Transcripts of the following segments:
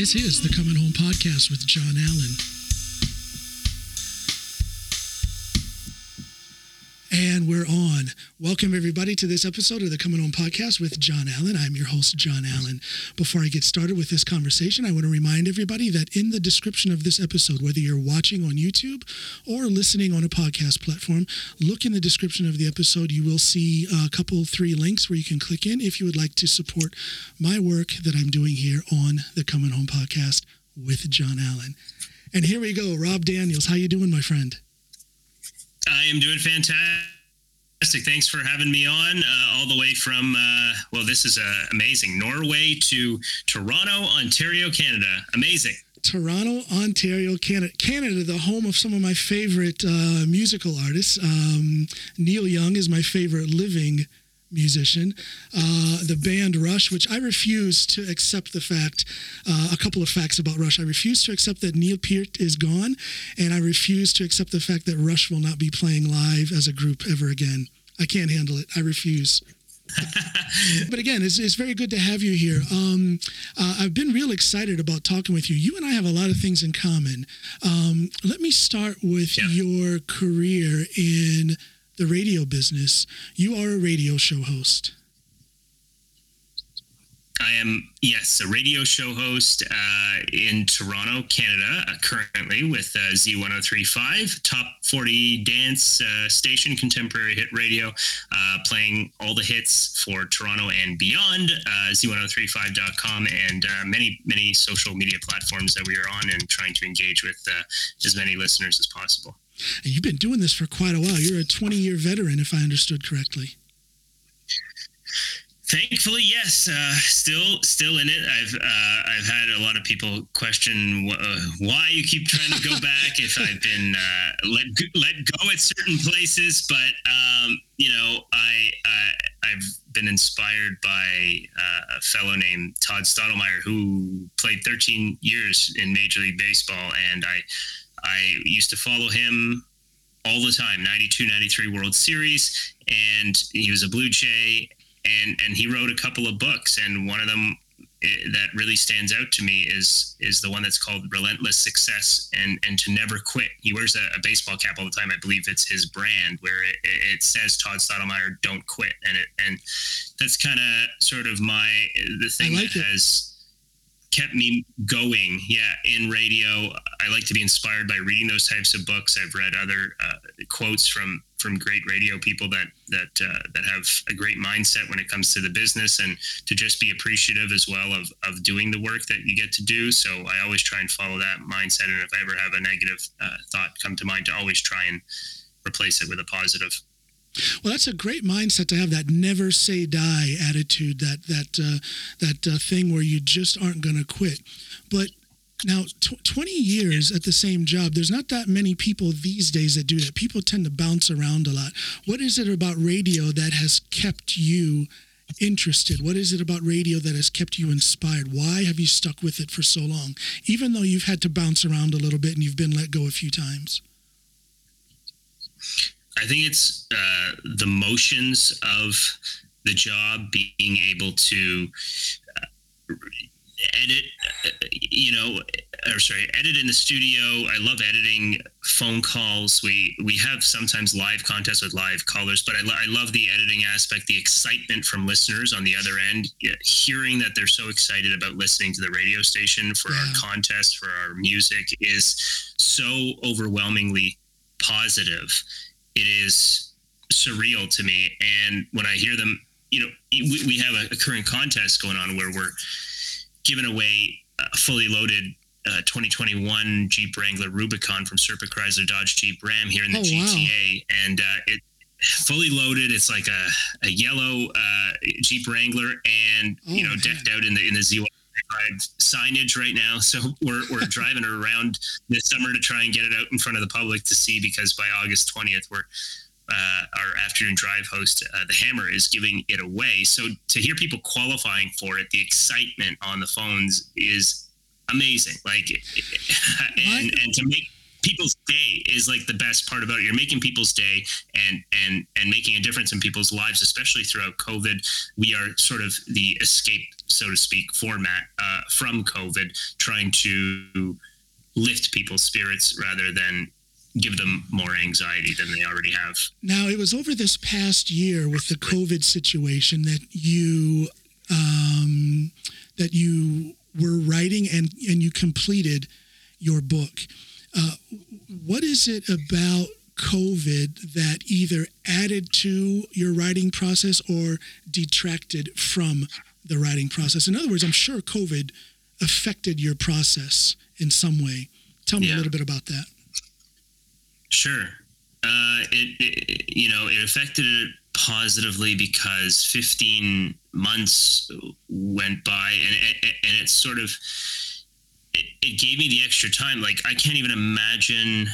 This is the Coming Home Podcast with John Alan. And we're on. Welcome, everybody, to this episode of the Coming Home Podcast with John Alan. I'm your host, John Alan. Before I get started with this conversation, I want to remind everybody that in the description of this episode, whether you're watching on YouTube or listening on a podcast platform, look in the description of the episode. You will see a couple, three links where you can click in if you would like to support my work that I'm doing here on the Coming Home Podcast with John Alan. And here we go, Rob Daniels. How you doing, my friend? I am doing fantastic. Thanks for having me on, uh, all the way from uh, well, this is uh, amazing. Norway to Toronto, Ontario, Canada. Amazing. Toronto, Ontario, Canada. Canada, the home of some of my favorite uh, musical artists. Um, Neil Young is my favorite living musician. Uh, the band Rush, which I refuse to accept the fact, uh, a couple of facts about Rush. I refuse to accept that Neil Peart is gone, and I refuse to accept the fact that Rush will not be playing live as a group ever again. I can't handle it. I refuse. but again, it's, it's very good to have you here. Um, uh, I've been real excited about talking with you. You and I have a lot of things in common. Um, let me start with yeah. your career in the radio business. You are a radio show host. I am, yes, a radio show host uh, in Toronto, Canada, uh, currently with uh, Z1035, top 40 dance uh, station, contemporary hit radio, uh, playing all the hits for Toronto and beyond, uh, Z1035.com, and many, many social media platforms that we are on and trying to engage with as many listeners as possible. And you've been doing this for quite a while. You're a 20 year veteran, if I understood correctly. Thankfully, yes. Uh, still, still in it. I've uh, I've had a lot of people question wh- uh, why you keep trying to go back. if I've been uh, let let go at certain places, but um, you know, I, I have been inspired by uh, a fellow named Todd Stottlemyre who played 13 years in Major League Baseball, and I I used to follow him all the time 92 93 world series and he was a blue jay and and he wrote a couple of books and one of them eh, that really stands out to me is is the one that's called relentless success and and to never quit he wears a, a baseball cap all the time i believe it's his brand where it, it says todd stottlemyre don't quit and it and that's kind of sort of my the thing like that it. has kept me going. Yeah, in radio, I like to be inspired by reading those types of books. I've read other uh, quotes from from great radio people that that uh, that have a great mindset when it comes to the business, and to just be appreciative as well of of doing the work that you get to do. So I always try and follow that mindset, and if I ever have a negative uh, thought come to mind, to always try and replace it with a positive. Well, that's a great mindset to have that never say die attitude, that that uh, that uh, thing where you just aren't going to quit. But now, tw- 20 years at the same job, there's not that many people these days that do that. People tend to bounce around a lot. What is it about radio that has kept you interested? What is it about radio that has kept you inspired? Why have you stuck with it for so long, even though you've had to bounce around a little bit and you've been let go a few times? I think it's uh, the motions of the job, being able to uh, edit, uh, you know, or sorry, edit in the studio. I love editing phone calls. We we have sometimes live contests with live callers, but I, lo- I love the editing aspect, the excitement from listeners on the other end, hearing that they're so excited about listening to the radio station for our contest, for our music is so overwhelmingly positive it is surreal to me. And when I hear them, you know, we, we have a, a current contest going on where we're giving away a fully loaded uh, 2021 Jeep Wrangler Rubicon from Serpa Chrysler Dodge Jeep Ram here in the oh, GTA, wow. and uh, it fully loaded. It's like a, a yellow uh, Jeep Wrangler, and oh, you know, decked out in the in the Z signage right now. So we're, we're driving around this summer to try and get it out in front of the public to see because by August 20th, we're uh, our afternoon drive host, uh, the Hammer, is giving it away. So to hear people qualifying for it, the excitement on the phones is amazing. Like, and, and to make people's day is like the best part about it. You're making people's day and and and making a difference in people's lives, especially throughout COVID. We are sort of the escape so to speak, format uh, from COVID, trying to lift people's spirits rather than give them more anxiety than they already have. Now, it was over this past year with the COVID situation that you um, that you were writing and and you completed your book. Uh, what is it about COVID that either added to your writing process or detracted from the writing process? In other words, I'm sure COVID affected your process in some way. Tell me yeah. a little bit about that. Sure. Uh, it, it, you know, it affected it positively because 15 months went by and, and it's sort of, it, it gave me the extra time. Like I can't even imagine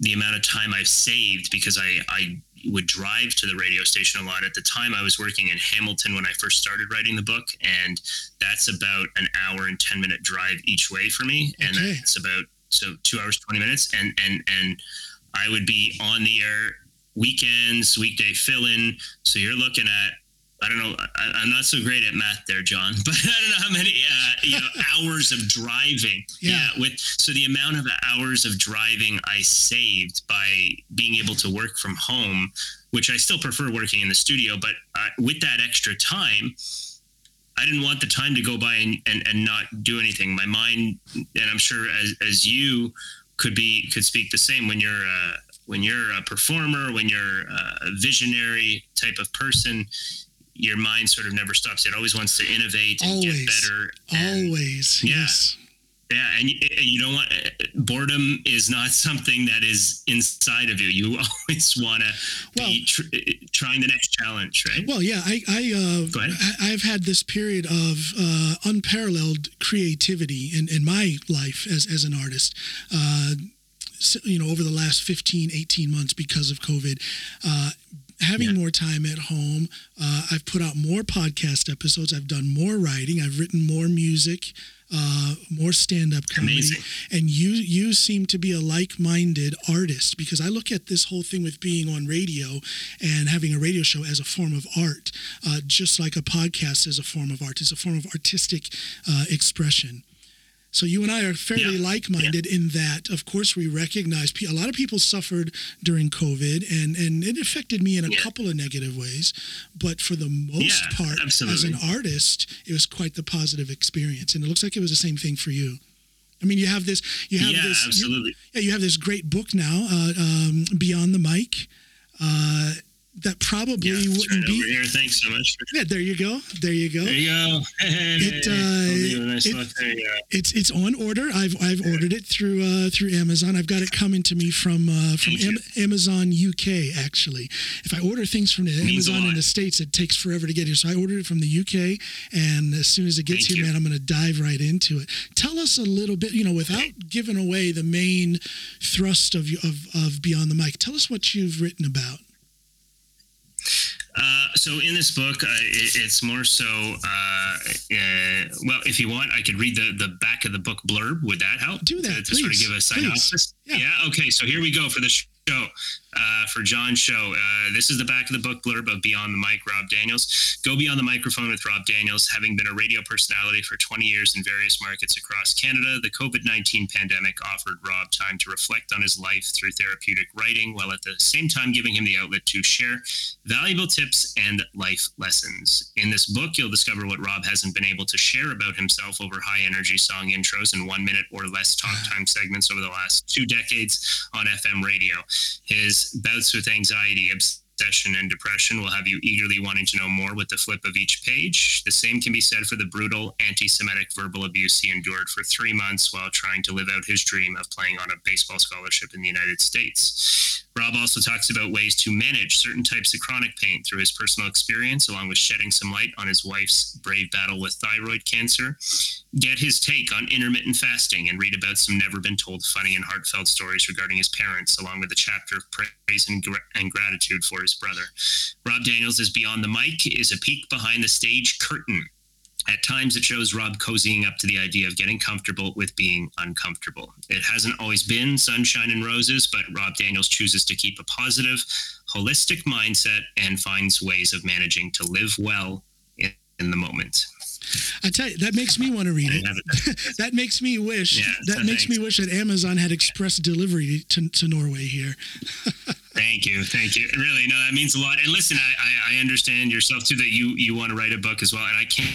the amount of time I've saved because I, I would drive to the radio station a lot. At the time, I was working in Hamilton when I first started writing the book, and that's about an hour and ten minute drive each way for me, and okay. that's about so two hours twenty minutes, and and and I would be on the air weekends, weekday fill in. So you're looking at I don't know. I, am not so great at math there, John, but I don't know how many uh, you know hours of driving. Yeah. yeah. With so the amount of hours of driving I saved by being able to work from home, which I still prefer working in the studio, but uh, with that extra time, I didn't want the time to go by and, and, and not do anything. My mind, and I'm sure as, as you could be could speak the same when you're uh, when you're a performer, when you're a visionary type of person, your mind sort of never stops. It always wants to innovate and always, get better. And, always, yeah. yes. Yeah, and you, you don't want boredom is not something that is inside of you. You always want to well, be tr- trying the next challenge, right? Well, yeah, I, I, uh, I have had this period of uh, unparalleled creativity in, in my life as as an artist. Uh, you know, over the last 15, 18 months because of COVID, uh, having yeah. more time at home. Uh, I've put out more podcast episodes. I've done more writing. I've written more music, uh, more stand-up comedy. Amazing. And you you seem to be a like-minded artist because I look at this whole thing with being on radio and having a radio show as a form of art, uh, just like a podcast is a form of art. It's a form of artistic uh, expression. So you and I are fairly yeah. like-minded yeah. in that. Of course, we recognize a lot of people suffered during COVID, and and it affected me in a yeah. couple of negative ways. But for the most part, absolutely. as an artist, it was quite the positive experience, and it looks like it was the same thing for you. I mean, you have this, you have yeah, this, yeah, you have this great book now, uh, um, Beyond the Mic. Uh, that probably yeah, wouldn't be. here. Thanks so much. Yeah, there you go. There you go. There you go. it, uh, nice it, It's it's on order. I've I've ordered it through uh, through Amazon. I've got it coming to me from uh, from Am- Amazon UK actually. If I order things from the Amazon in the states, it takes forever to get here. So I ordered it from the UK, and as soon as it gets Thank here, you. man, I'm going to dive right into it. Tell us a little bit, you know, without giving away the main thrust of of of Beyond the Mic. Tell us what you've written about. Uh, so in this book, uh, it, it's more so. Uh, uh, well, if you want, I could read the, the back of the book blurb. Would that help? Do that, to, to sort of give a synopsis. Yeah. yeah. Okay. So here we go for the show uh, for John's show. Uh, this is the back of the book blurb of Beyond the Mic, Rob Daniels. Go beyond the microphone with Rob Daniels. Having been a radio personality for 20 years in various markets across Canada, the COVID 19 pandemic offered Rob time to reflect on his life through therapeutic writing, while at the same time giving him the outlet to share valuable tips and life lessons. In this book, you'll discover what Rob hasn't been able to share about himself over high energy song intros and one minute or less talk time segments over the last two decades on FM radio. His bouts with anxiety, obsession, and depression will have you eagerly wanting to know more with the flip of each page. The same can be said for the brutal anti Semitic verbal abuse he endured for three months while trying to live out his dream of playing on a baseball scholarship in the United States. Rob also talks about ways to manage certain types of chronic pain through his personal experience, along with shedding some light on his wife's brave battle with thyroid cancer. Get his take on intermittent fasting and read about some never been told funny and heartfelt stories regarding his parents, along with a chapter of praise and, gra- and gratitude for his brother. Rob Daniels is Beyond the Mic is a peek behind the stage curtain at times, it shows Rob cozying up to the idea of getting comfortable with being uncomfortable. It hasn't always been sunshine and roses, but Rob Daniels chooses to keep a positive, holistic mindset and finds ways of managing to live well in, in the moment. I tell you, that makes me want to read it. that makes me wish. Yeah, that makes thanks. me wish that Amazon had express delivery to, to Norway here. thank you, thank you. Really, no, that means a lot. And listen, I, I, I understand yourself too that you you want to write a book as well, and I can't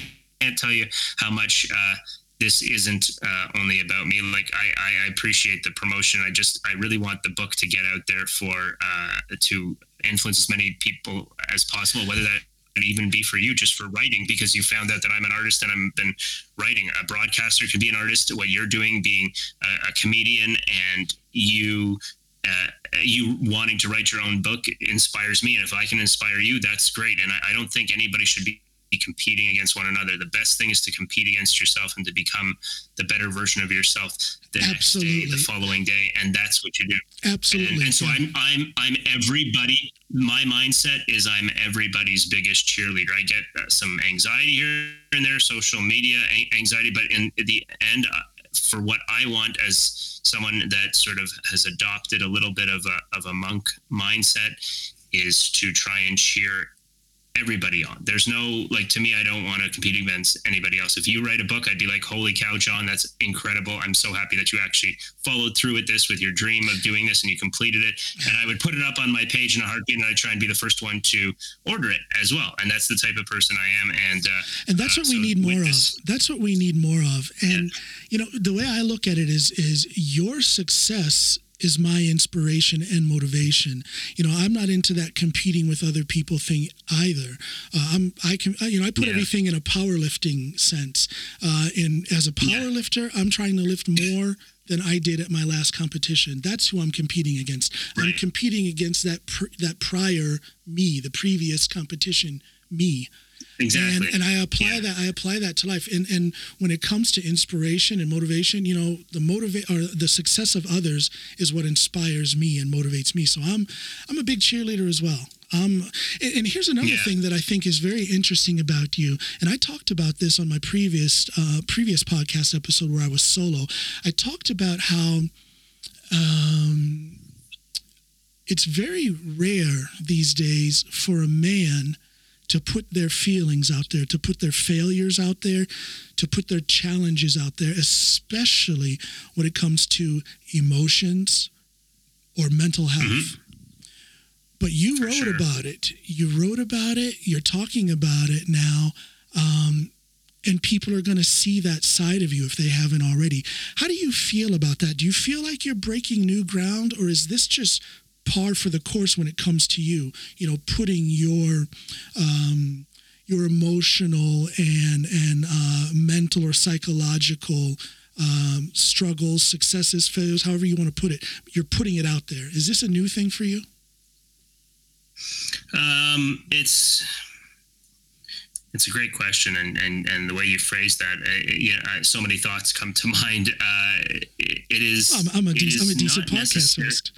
can't tell you how much. Uh, this isn't uh, only about me. Like I, I appreciate the promotion. I just I really want the book to get out there for uh, to influence as many people as possible. Whether that even be for you just for writing because you found out that I'm an artist and I've been writing. A broadcaster can be an artist. What you're doing, being a, a comedian, and you uh, you wanting to write your own book inspires me. And if I can inspire you, that's great. And I, I don't think anybody should be competing against one another. The best thing is to compete against yourself and to become the better version of yourself the Absolutely. next day, the following day, and that's what you do. Absolutely. And, and so I'm I'm I'm everybody. My mindset is I'm everybody's biggest cheerleader. I get uh, some anxiety here and there, social media anxiety, but in the end, uh, for what I want as someone that sort of has adopted a little bit of a of a monk mindset is to try and cheer everybody on. There's no like to me, I don't want to compete against anybody else. If you write a book, I'd be like, holy cow, John, that's incredible. I'm so happy that you actually followed through with this with your dream of doing this and you completed it. And I would put it up on my page in a heartbeat and I try and be the first one to order it as well. And that's the type of person I am. And uh, and that's what uh, we so need more this, of. That's what we need more of. And yeah. you know, the way I look at it is is your success is my inspiration and motivation. You know, I'm not into that competing with other people thing either. Uh, I'm I can you know I put yeah. everything in a powerlifting sense. Uh, and as a powerlifter, yeah. I'm trying to lift more than I did at my last competition. That's who I'm competing against. Right. I'm competing against that pr- that prior me, the previous competition me. Exactly. And, and I apply yeah. that I apply that to life. And and when it comes to inspiration and motivation, you know, the motivate or the success of others is what inspires me and motivates me. So I'm I'm a big cheerleader as well. Um, and, and here's another yeah. thing that I think is very interesting about you. And I talked about this on my previous uh, previous podcast episode where I was solo. I talked about how um, it's very rare these days for a man to put their feelings out there, to put their failures out there, to put their challenges out there, especially when it comes to emotions or mental health. Mm-hmm. But you wrote sure. about it. You wrote about it. You're talking about it now. Um, and people are going to see that side of you if they haven't already. How do you feel about that? Do you feel like you're breaking new ground, or is this just par for the course when it comes to you. You know, putting your um, your emotional and and uh, mental or psychological um, struggles, successes, failures, however you want to put it. You're putting it out there. Is this a new thing for you? Um, it's it's a great question, and and, and the way you phrase that, uh, you know, so many thoughts come to mind. Uh, it, it is. I'm, I'm a, de- I'm a decent podcast host.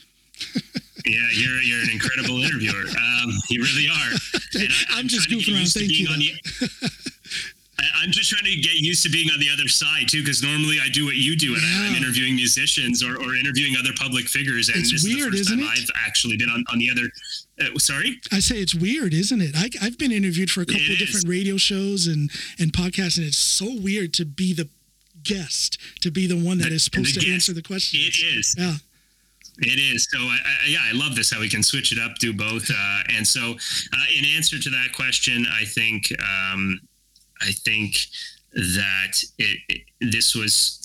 Yeah, you're you're an incredible interviewer. Um, you really are. I, am just goofing around. Thank you. The, I, am just trying to get used to being on the other side too, because normally I do what you do, and yeah. I'm interviewing musicians or, or interviewing other public figures. And it's this weird, is not it? I've actually been on, on the other. Uh, sorry, I say it's weird, isn't it? I, have been interviewed for a couple of different radio shows and and podcasts, and it's so weird to be the guest, to be the one that the, is supposed to guest. answer the question. It is. Yeah. It is. So, I, I, yeah, I love this how we can switch it up, do both. Uh, and so, uh, in answer to that question, I think um, I think that it, it, this was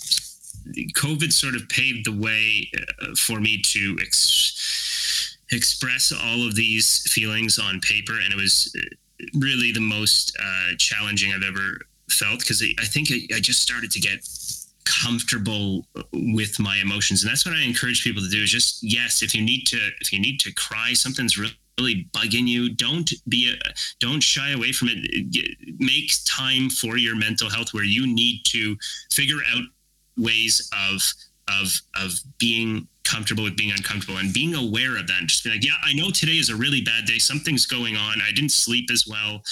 COVID sort of paved the way uh, for me to ex- express all of these feelings on paper, and it was uh, really the most uh, challenging I've ever felt because I, think I, I just started to get comfortable uh, with my emotions. And that's what i encourage people to do is just yes if you need to if you need to cry something's really bugging you don't be a, don't shy away from it. Make time for your mental health where you need to figure out ways of of of being comfortable with being uncomfortable and being aware of that and just be like yeah i know today is a really bad day. Something's going on. I didn't sleep as well.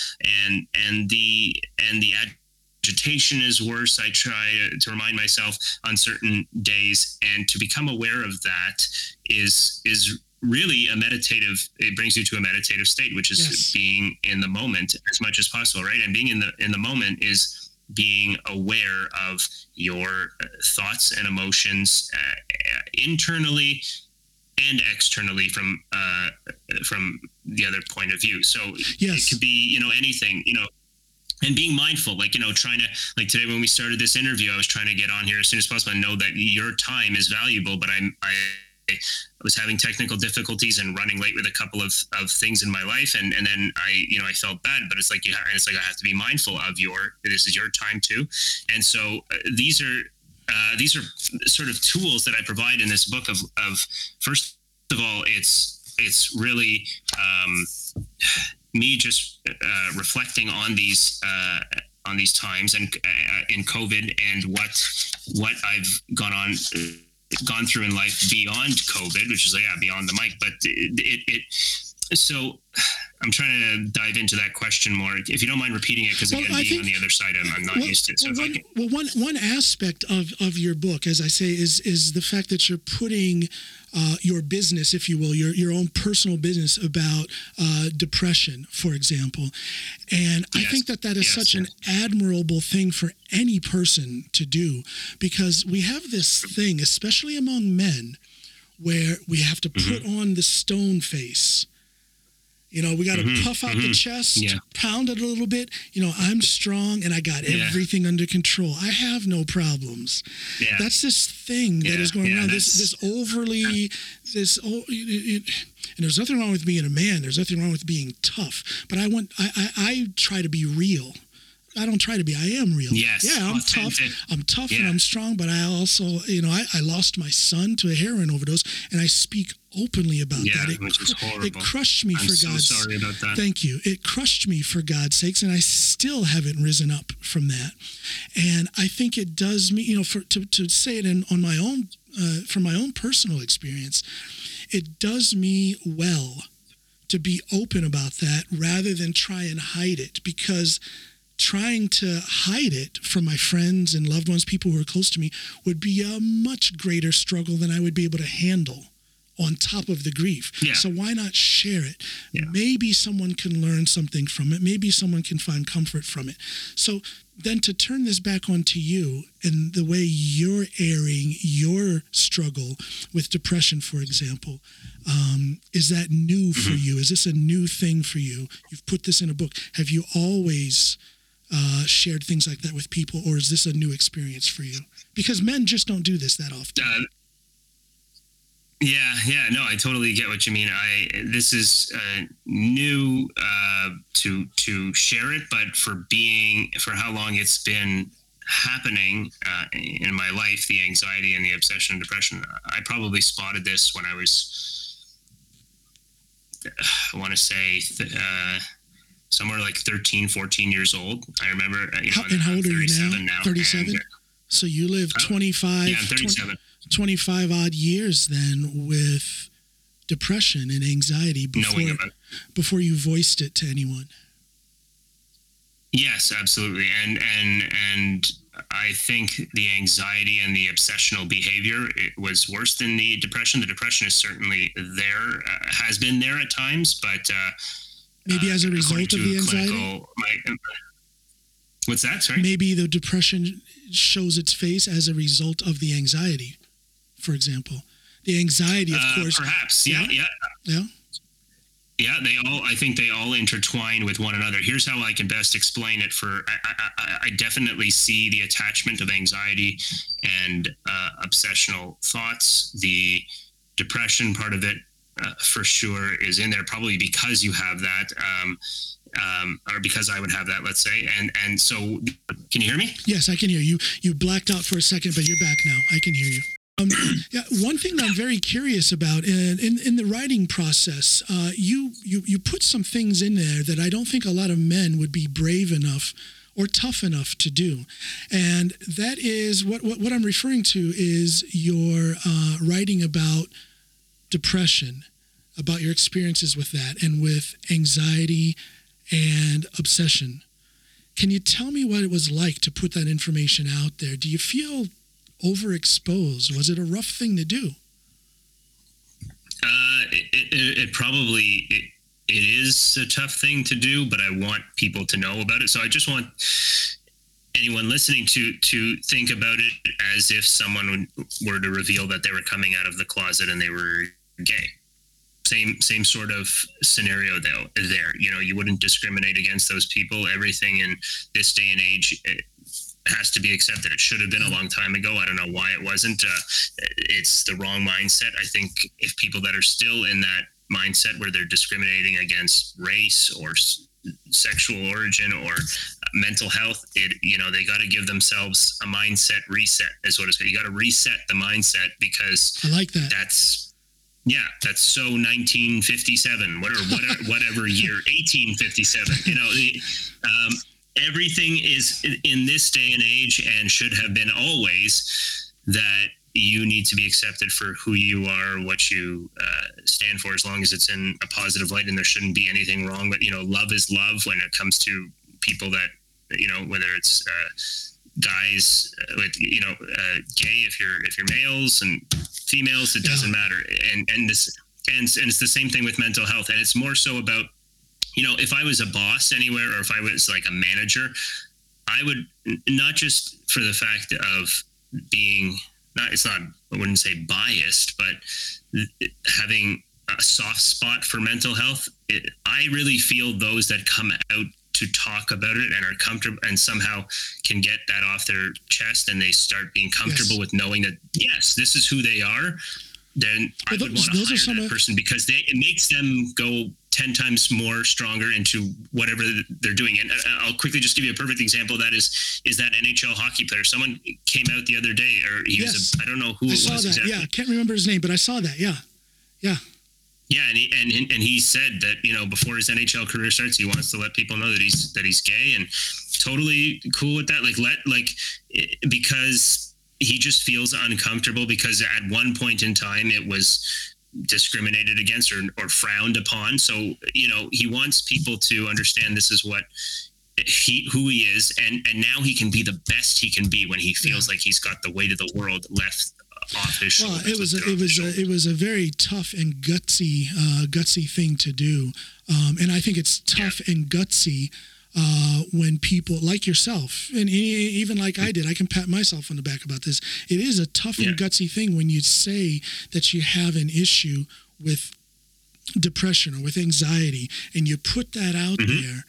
And and the and the ad- agitation is worse. I try to remind myself on certain days, and to become aware of that is is really a meditative. It brings you to a meditative state, which is yes. being in the moment as much as possible, right? And being in the in the moment is being aware of your uh, thoughts and emotions uh, internally and externally from uh, from the other point of view. So yes. it could be you know anything you know and being mindful like you know trying to like today when we started this interview i was trying to get on here as soon as possible I know that your time is valuable but i'm i I was having technical difficulties and running late with a couple of, of things in my life. And, and then I, you know, I felt bad, but it's like, you yeah, it's like, I have to be mindful of your, this is your time too. And so uh, these are, uh, these are sort of tools that I provide in this book of, of first of all, it's, it's really, um, me just uh, reflecting on these, uh, on these times and uh, in COVID and what, what I've gone on gone through in life beyond COVID, which is yeah, beyond the mic. But it, it, it so I'm trying to dive into that question more. If you don't mind repeating it, because again, I being think, on the other side, I'm, I'm not well, used to it. So well, one, can... well, one one aspect of of your book, as I say, is is the fact that you're putting uh, your business, if you will, your your own personal business about uh, depression, for example, and yes. I think that that is yes, such yes. an admirable thing for any person to do, because we have this thing, especially among men, where we have to mm-hmm. put on the stone face you know, we got to mm-hmm, puff out mm-hmm, the chest, yeah. pound it a little bit. You know, I'm strong and I got yeah. everything under control. I have no problems. Yeah. That's this thing that is going around. This this overly this oh, it, it, and there's nothing wrong with being a man. There's nothing wrong with being tough. But I want I I, I try to be real. I don't try to be. I am real. Yes. Yeah, I'm tough. I'm tough yeah. and I'm strong, but I also, you know, I, I lost my son to a heroin overdose, and I speak openly about yeah, that. It, which is horrible. It crushed me I'm for so God's sorry about that. Thank you. It crushed me for God's sakes, and I still haven't risen up from that. And I think it does me, you know, for to, to say it in, on my own, uh, from my own personal experience, it does me well to be open about that rather than try and hide it because trying to hide it from my friends and loved ones, people who are close to me, would be a much greater struggle than I would be able to handle on top of the grief. Yeah. So why not share it? Yeah. Maybe someone can learn something from it. Maybe someone can find comfort from it. So then to turn this back onto you and the way you're airing your struggle with depression, for example, um, is that new for mm-hmm. you? Is this a new thing for you? You've put this in a book. Have you always uh, shared things like that with people, or is this a new experience for you? Because men just don't do this that often. Uh, yeah, yeah, no, I totally get what you mean. I this is uh, new uh, to to share it, but for being for how long it's been happening uh, in my life, the anxiety and the obsession and depression. I probably spotted this when I was, I want to say. Uh, somewhere like 13, 14 years old. I remember. Uh, you know, how, and how old are you now? now 37? So you lived 25, yeah, 37. 20, 25 odd years then with depression and anxiety before, before you voiced it to anyone. Yes, absolutely. And, and, and I think the anxiety and the obsessional behavior it was worse than the depression. The depression is certainly there, uh, has been there at times, but uh, Maybe as a result of the anxiety. My, what's that? Sorry. Maybe the depression shows its face as a result of the anxiety, for example. The anxiety, of uh, course. Perhaps. Yeah. Yeah. Yeah. Yeah, they all. I think they all intertwine with one another. Here's how I can best explain it. For I, I, I definitely see the attachment of anxiety and uh, obsessional thoughts. The depression part of it uh, for sure is in there, probably because you have that. Um, um, or because I would have that, let's say, and and so, can you hear me? Yes, I can hear you. You blacked out for a second, but you're back now. I can hear you. Um, yeah, one thing that I'm very curious about, in in, in the writing process, uh, you you you put some things in there that I don't think a lot of men would be brave enough or tough enough to do. And that is what, what, what I'm referring to is your uh, writing about depression, about your experiences with that and with anxiety and obsession. Can you tell me what it was like to put that information out there? Do you feel overexposed? Was it a rough thing to do? Uh, it, it, it, probably it, it is a tough thing to do, but I want people to know about it. So I just want anyone listening to to think about it as if someone were to reveal that they were coming out of the closet and they were gay. Same same sort of scenario though there. You know you wouldn't discriminate against those people. Everything in this day and age has to be accepted. It should have been a long time ago. I don't know why it wasn't. Uh, it's the wrong mindset. I think if people that are still in that mindset where they're discriminating against race or sexual origin or mental health it you know they got to give themselves a mindset reset is what it's called you got to reset the mindset because i like that. that's yeah that's so 1957 whatever whatever, whatever year 1857 you know um, everything is in this day and age and should have been always that you need to be accepted for who you are, what you uh, stand for, as long as it's in a positive light, and there shouldn't be anything wrong. But you know, love is love when it comes to people that you know, whether it's uh, guys uh, with you know, uh, gay if you're if you're males and females, it doesn't matter. And and this and, and it's the same thing with mental health, and it's more so about you know, if I was a boss anywhere or if I was like a manager, I would not just for the fact of being not it's not I wouldn't say biased, but having a soft spot for mental health. It, I really feel those that come out to talk about it and are comfortable and somehow can get that off their chest and they start being comfortable yes. with knowing that yes, this is who they are. Then well, I would want to hire that of, person because they it makes them go 10 times more stronger into whatever they're doing. And uh, I'll quickly just give you a perfect example. That is, is that NHL hockey player. Someone came out the other day, or he yes. was, I don't know who I it saw was that. exactly. Yeah. Can't remember his name, but I saw that. Yeah. Yeah. Yeah, and he and and he said that you know before his NHL career starts, he wants to let people know that he's that he's gay, and totally cool with that. Like let like because he just feels uncomfortable because at one point in time it was discriminated against or, or frowned upon. So, you know, he wants people to understand this is what he who he is and and now he can be the best he can be when he feels yeah. like he's got the weight of the world left Well, it was a, it was a, it was a very tough and gutsy uh, gutsy thing to do, um, and I think it's tough yeah. and gutsy uh, when people like yourself and even like I did, I can pat myself on the back about this. It is a tough yeah. and gutsy thing when you say that you have an issue with depression or with anxiety and you put that out mm-hmm. there.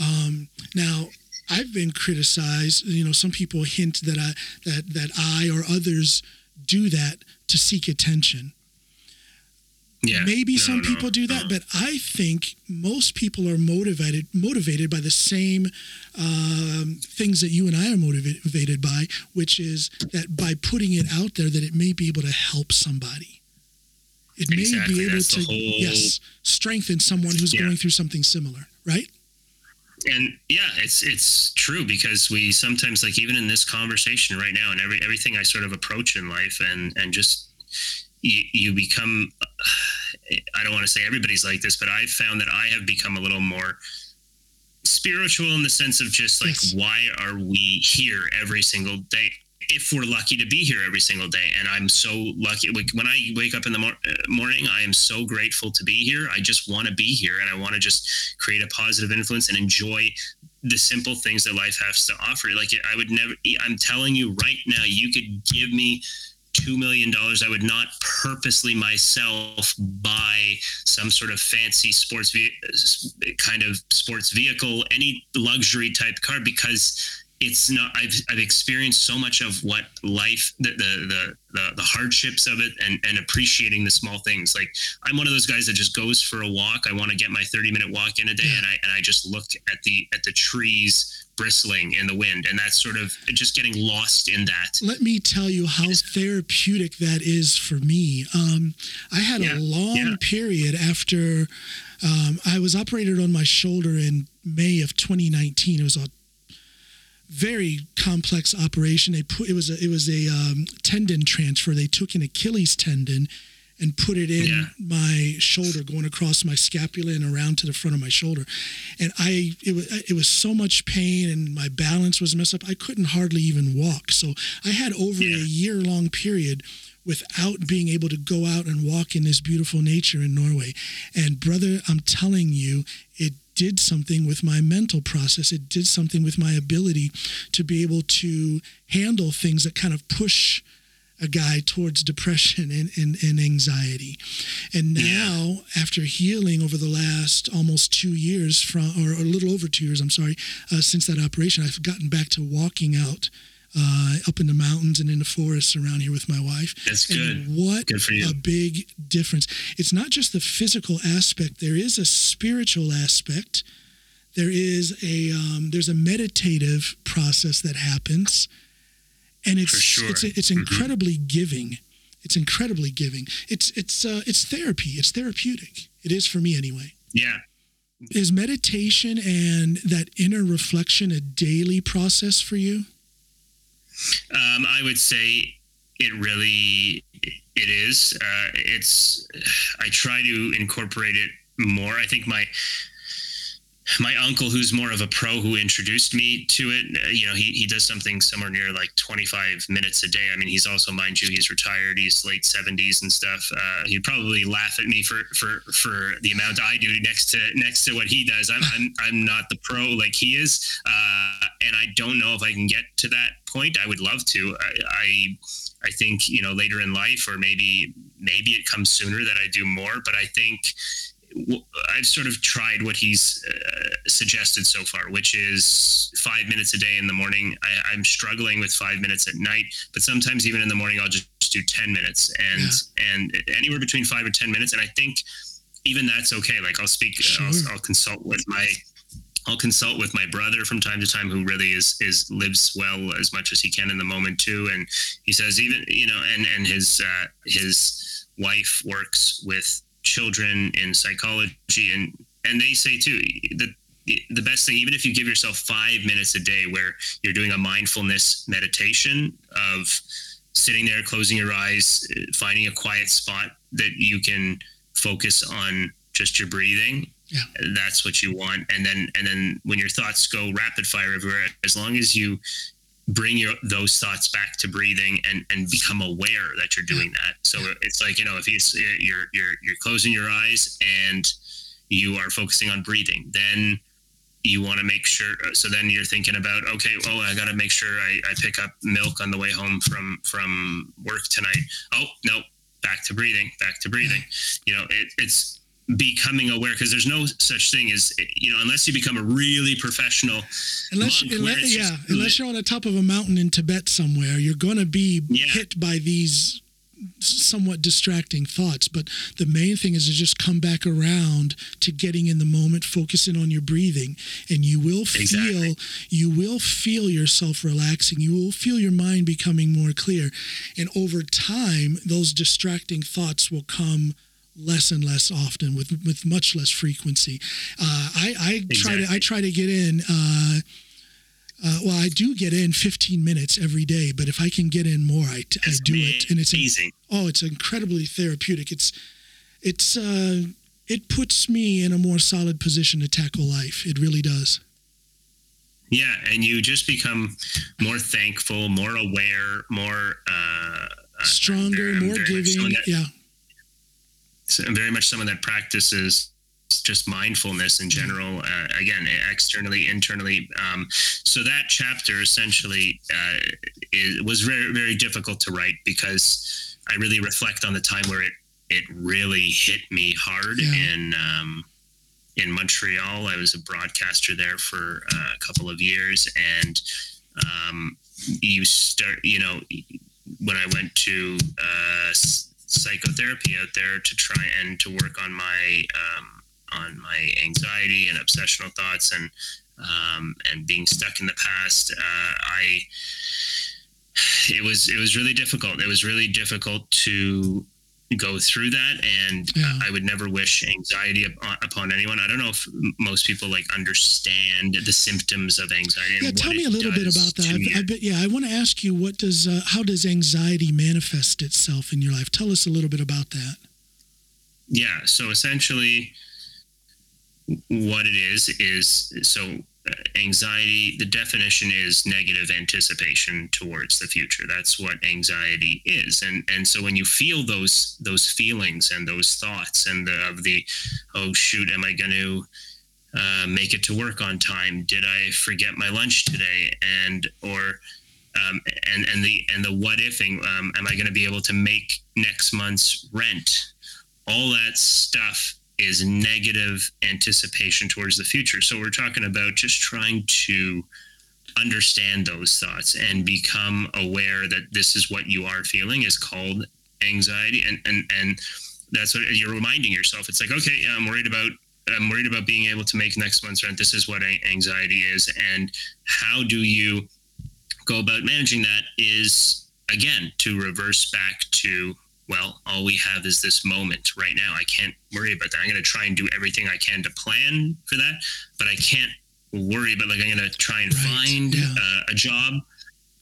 Um, now, I've been criticized. You know, some people hint that I that that I or others do that to seek attention. Yeah, Maybe no, some no, people do that, no. but I think most people are motivated motivated by the same um, things that you and I are motivated by, which is that by putting it out there, that it may be able to help somebody. It exactly. may be able That's to whole... yes strengthen someone who's yeah. going through something similar, right? And yeah it's it's true because we sometimes like even in this conversation right now and every everything i sort of approach in life and and just you, you become i don't want to say everybody's like this but i've found that i have become a little more spiritual in the sense of just like yes. why are we here every single day if we're lucky to be here every single day. And i'm so lucky when i wake up in the mor- uh, morning i am so grateful to be here. I just want to be here and i want to just create a positive influence and enjoy the simple things that life has to offer. Like i would never i'm telling you right now you could give me two million dollars, I would not purposely myself buy some sort of fancy sports ve- kind of sports vehicle, any luxury type car because it's not I've, I've experienced so much of what life the, the the, the hardships of it and and appreciating the small things. Like i'm one of those guys that just goes for a walk. I want to get my 30 minute walk in a day and i and i just look at the at the trees bristling in the wind. And that's sort of just getting lost in that. Let me tell you how therapeutic that is for me. Um, i had yeah, a long yeah. period after um, i was operated on my shoulder in may of 2019 it was a very complex operation they put it was a, it was a um, tendon transfer they took an achilles tendon and put it in yeah. my shoulder, going across my scapula and around to the front of my shoulder. And I, it was, it was so much pain, and my balance was messed up. I couldn't hardly even walk. So I had over yeah. a year long period without being able to go out and walk in this beautiful nature in Norway. And brother, I'm telling you, it did something with my mental process. It did something with my ability to be able to handle things that kind of push a guy towards depression and, and, and anxiety. And now, yeah. after healing over the last almost two years, from or a little over two years, I'm sorry, uh, since that operation, I've gotten back to walking out. Uh, up in the mountains and in the forests around here with my wife. That's good. And what good you. a big difference. It's not just the physical aspect, there is a spiritual aspect. There is a um, there's a meditative process that happens and it's sure. it's it's mm-hmm. incredibly mm-hmm. giving. It's incredibly giving. It's it's uh, it's therapy. It's therapeutic. It is for me anyway. Yeah. Is meditation and that inner reflection a daily process for you? Um, I would say it really it is. Uh, it's I try to incorporate it more. I think my my uncle, who's more of a pro, who introduced me to it, uh, you know, he, he does something somewhere near like 25 minutes a day. I mean, he's also, mind you, he's retired. He's late 70s and stuff. Uh, he'd probably laugh at me for for for the amount I do next to next to what he does. I'm I'm, I'm not the pro like he is, uh, and I don't know if I can get to that point. I would love to. I, I I think you know later in life, or maybe maybe it comes sooner that I do more. But I think I've sort of tried what he's uh, suggested so far, which is five minutes a day in the morning. I, am struggling with five minutes at night, but sometimes even in the morning, I'll just do 10 minutes and, yeah. and anywhere between five or 10 minutes. And I think even that's okay. Like I'll speak, sure. I'll, I'll consult with my, I'll consult with my brother from time to time, who really is is lives well as much as he can in the moment too. And he says even you know, and and his uh, his wife works with children in psychology and and they say too that the best thing even if you give yourself five minutes a day where you're doing a mindfulness meditation of sitting there closing your eyes finding a quiet spot that you can focus on just your breathing yeah. that's what you want and then and then when your thoughts go rapid fire everywhere as long as you bring your those thoughts back to breathing and and become aware that you're doing that. So it's like you know if you're you're you're closing your eyes and you are focusing on breathing then you want to make sure uh, so then you're thinking about okay oh i got to make sure I, I pick up milk on the way home from from work tonight. Oh no back to breathing back to breathing. You know it, it's becoming aware because there's no such thing as you know unless you become a really professional unless, monk, unless yeah unless you're on the top of a mountain in tibet somewhere you're going to be yeah. hit by these somewhat distracting thoughts but the main thing is to just come back around to getting in the moment focusing on your breathing and you will feel exactly. you will feel yourself relaxing you will feel your mind becoming more clear and over time those distracting thoughts will come less and less often with with much less frequency. Uh, I, I exactly. try to I try to get in. Uh, uh, well, I do get in 15 minutes every day, but if I can get in more, I, I do it, and it's amazing. Oh, it's incredibly therapeutic. It's it's uh, it puts me in a more solid position to tackle life. It really does. Yeah, and you just become more thankful, more aware, more uh, uh stronger, more giving. Yeah, very much someone that practices just mindfulness in general uh, again externally internally um, so that chapter essentially uh, is, was very very difficult to write because i really reflect on the time where it it really hit me hard yeah. in um, in montreal i was a broadcaster there for uh, a couple of years and um, you start you know when i went to uh, psychotherapy out there to try and to work on my um, on my anxiety and obsessional thoughts and um, and being stuck in the past. Uh, I it was it was really difficult. It was really difficult to go through that and yeah. i would never wish anxiety upon anyone. I don't know if most people like understand the symptoms of anxiety yeah tell me a little bit about that. I've, I've been, yeah i want to ask you what does uh, how does anxiety manifest itself in your life? Tell us a little bit about that. Yeah so essentially what it is is so uh, anxiety the definition is negative anticipation towards the future. That's what anxiety is. And and so when you feel those those feelings and those thoughts and the, of the oh shoot am i going to uh, make it to work on time? Did i forget my lunch today? And or um, and and the and the what ifing um, am i going to be able to make next month's rent? All that stuff is negative anticipation towards the future. So we're talking about just trying to understand those thoughts and become aware that this is what you are feeling is called anxiety. And and and that's what you're reminding yourself. It's like okay i'm worried about i'm worried about being able to make next month's rent. This is what anxiety is. And how do you go about managing that is again to reverse back to well, all we have is this moment right now. I can't worry about that. I'm going to try and do everything I can to plan for that, but I can't worry about like I'm going to try and right. find yeah. uh, a job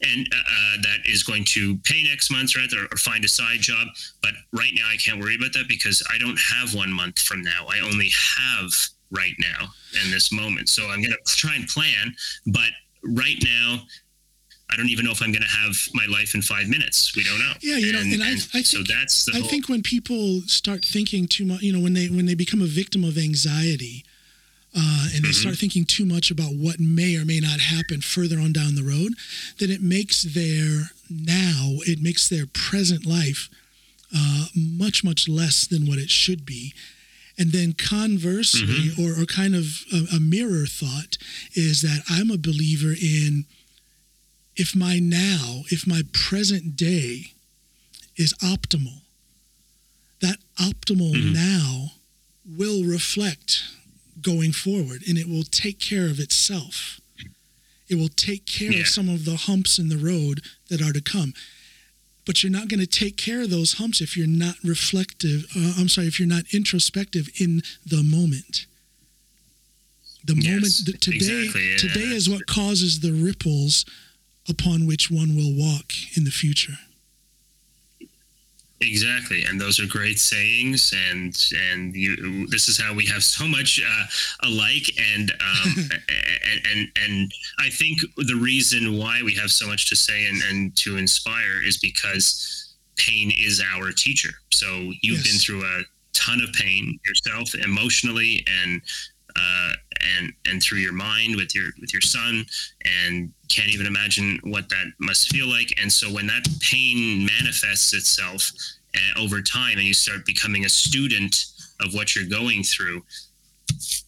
and uh, uh, that is going to pay next month's rent or, or, find a side job. But right now, I can't worry about that because I don't have one month from now. I only have right now in this moment. So I'm going to try and plan. But right now, I don't even know if I'm going to have my life in five minutes. We don't know. Yeah, you know, and, and I, I think, so that's I whole... think when people start thinking too much, you know, when they when they become a victim of anxiety, uh, and they mm-hmm. start thinking too much about what may or may not happen further on down the road, then it makes their now, it makes their present life uh, much much less than what it should be. And then conversely, mm-hmm. or, or kind of a, a mirror thought, is that I'm a believer in if my now, if my present day is optimal, that optimal mm-hmm. now will reflect going forward and it will take care of itself. It will take care yeah. of some of the humps in the road that are to come. But you're not going to take care of those humps if you're not reflective. Uh, I'm sorry, if you're not introspective in the moment. The yes, moment, today, exactly, yeah. today is what causes the ripples upon which one will walk in the future. Exactly, and those are great sayings, and and you. This is how we have so much uh, alike, and, um, and and and I think the reason why we have so much to say and, and to inspire is because pain is our teacher. So you've yes. been through a ton of pain yourself, emotionally and uh, and and through your mind with your with your son and can't even imagine what that must feel like and so when that pain manifests itself uh, over time and you start becoming a student of what you're going through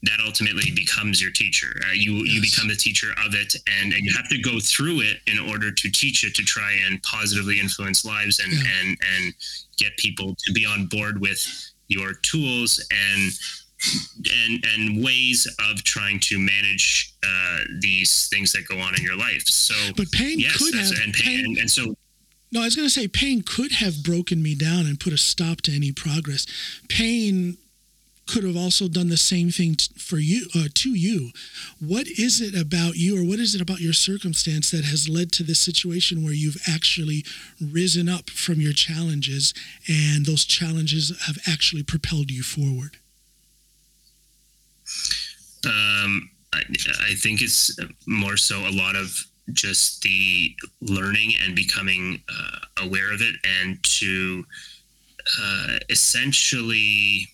that ultimately becomes your teacher uh, you yes. you become the teacher of it and, and you have to go through it in order to teach it to try and positively influence lives and yeah. and and get people to be on board with your tools and and and ways of trying to manage uh, these things that go on in your life. So, but pain yes, could have and, pain, pain, and, and so. No, I was going to say pain could have broken me down and put a stop to any progress. Pain could have also done the same thing t- for you uh, to you what is it about you or what is it about your circumstance that has led to this situation where you've actually risen up from your challenges and those challenges have actually propelled you forward um, I, I think it's more so a lot of just the learning and becoming uh, aware of it and to uh, essentially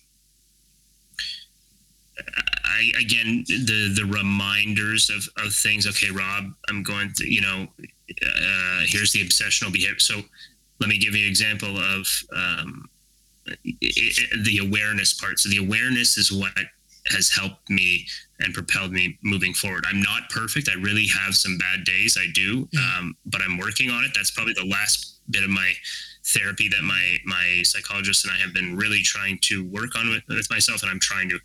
I, again the the reminders of, of things okay rob i'm going to you know uh, here's the obsessional behavior. So let me give you an example of um, it, it, the awareness part. So the awareness is what has helped me and propelled me moving forward. I'm not perfect. I really have some bad days. I do, um, but I'm working on it. That's probably the last bit of my therapy that my my psychologist and I have been really trying to work on with, with myself, and I'm trying to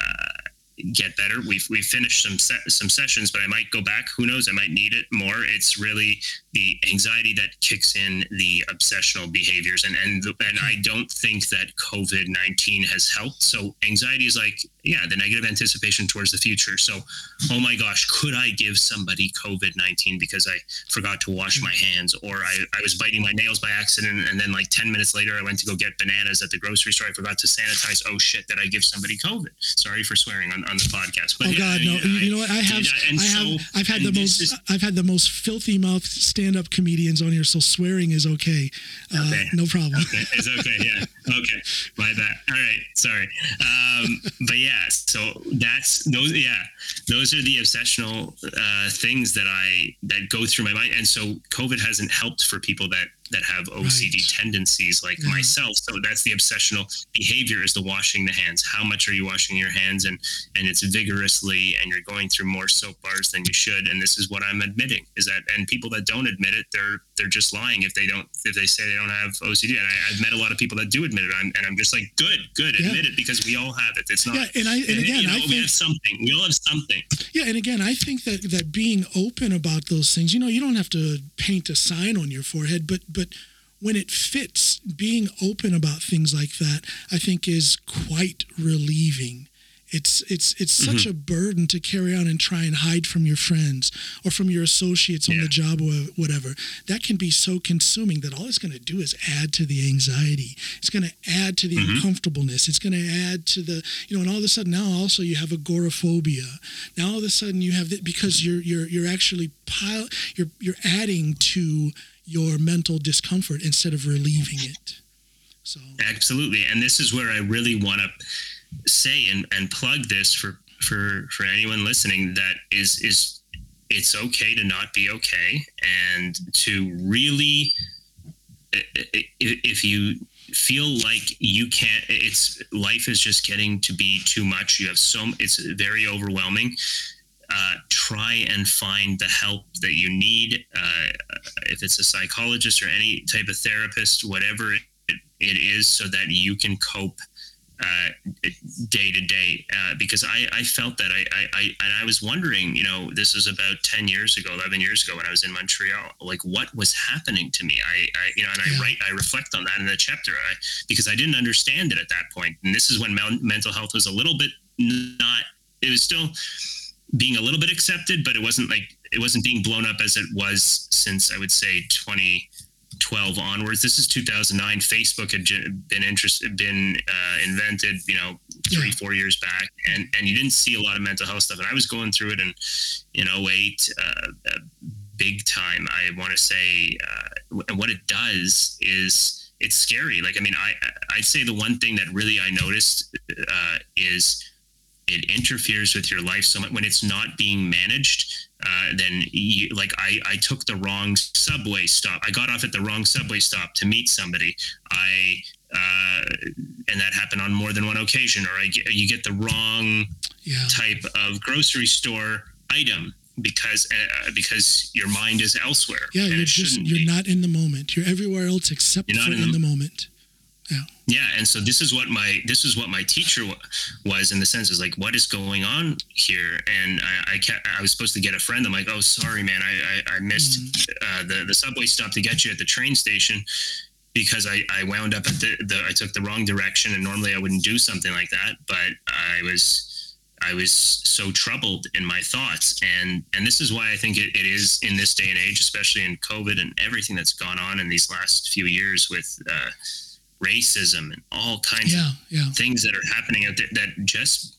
uh, get better. We've we've finished some se- some sessions, but I might go back. Who knows? I might need it more. It's really the anxiety that kicks in the obsessional behaviors, and and and I don't think that COVID nineteen has helped. So anxiety is like yeah, the negative anticipation towards the future. So, oh my gosh, could I give somebody COVID 19 because I forgot to wash my hands or I, I was biting my nails by accident and then like 10 minutes later I went to go get bananas at the grocery store. I forgot to sanitize. Oh shit, did I give somebody COVID? Sorry for swearing on, on the podcast. But oh yeah, God, no. I, you know what? I have, I have, I've had the most, I've had the most filthy mouth stand up comedians on here. So swearing is okay. Uh, okay. No problem. Okay. It's okay. Yeah. Okay. My bad. All right. Sorry. Um, but yeah, yeah, so that's those. Yeah, those are the obsessional uh, things that I that go through my mind, and so COVID hasn't helped for people that that have OCD right. tendencies like yeah. myself. So that's the obsessional behavior is the washing the hands. How much are you washing your hands? And and it's vigorously and you're going through more soap bars than you should. And this is what I'm admitting is that and people that don't admit it, they're they're just lying if they don't if they say they don't have OCD. And I, have met a lot of people that do admit it. I'm, and I'm just like, good, good, yeah. admit it because we all have it. It's not. Yeah, and I and again, you know, I think, we have something. We all have something. Yeah, and again, I think that that being open about those things, you know, you don't have to paint a sign on your forehead, but but when it fits, being open about things like that, I think is quite relieving. It's it's it's mm-hmm. such a burden to carry on and try and hide from your friends or from your associates on yeah. the job or whatever. That can be so consuming that all it's going to do is add to the anxiety. It's going to add to the mm-hmm. uncomfortableness. It's going to add to the you know. And all of a sudden now also you have agoraphobia. Now all of a sudden you have that because you're you're you're actually pile you're you're adding to your mental discomfort instead of relieving it. So absolutely, and this is where I really want to say and, and plug this for for for anyone listening that is is it's okay to not be okay and to really if you feel like you can't it's life is just getting to be too much. You have so it's very overwhelming uh, try and find the help that you need. Uh, if it's a psychologist or any type of therapist, whatever it, it is, so that you can cope uh, day to day. Uh, because I, I felt that I, I, I, and I was wondering, you know, this was about 10 years ago, 11 years ago when I was in Montreal, like what was happening to me? I, I you know, and I yeah. write, I reflect on that in the chapter I, because I didn't understand it at that point. And this is when mental health was a little bit not, it was still, being a little bit accepted, but it wasn't like it wasn't being blown up as it was since I would say 2012 onwards. This is 2009. Facebook had been interested, been uh, invented, you know, three four years back, and and you didn't see a lot of mental health stuff. And I was going through it in in 08, uh, uh, big time. I want to say, uh, and what it does is it's scary. Like I mean, I I'd say the one thing that really I noticed uh, is it interferes with your life so much when it's not being managed uh, then you, like I, I took the wrong subway stop i got off at the wrong subway stop to meet somebody i uh, and that happened on more than one occasion or I get, you get the wrong yeah. type of grocery store item because uh, because your mind is elsewhere yeah you're just you're be. not in the moment you're everywhere else except for in the, in the moment yeah. Yeah, and so this is what my this is what my teacher was in the sense is like, what is going on here? And I I, kept, I was supposed to get a friend. I'm like, oh, sorry, man, I I, I missed mm-hmm. uh, the the subway stop to get you at the train station because I, I wound up at the, the I took the wrong direction and normally I wouldn't do something like that but I was I was so troubled in my thoughts and and this is why I think it, it is in this day and age especially in COVID and everything that's gone on in these last few years with uh, racism and all kinds yeah, of yeah. things that are happening out there that just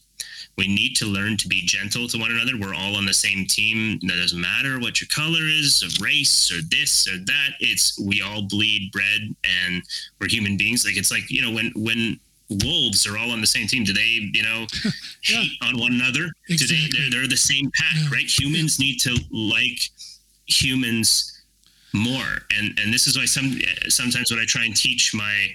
we need to learn to be gentle to one another. We're all on the same team. It doesn't matter what your color is, or race, or this or that. It's we all bleed bread, and we're human beings. Like it's like you know when when wolves are all on the same team. Do they you know yeah. hate on one another? Exactly. Do they? They're, they're the same pack, yeah. right? Humans need to like humans more, and and this is why some sometimes when I try and teach my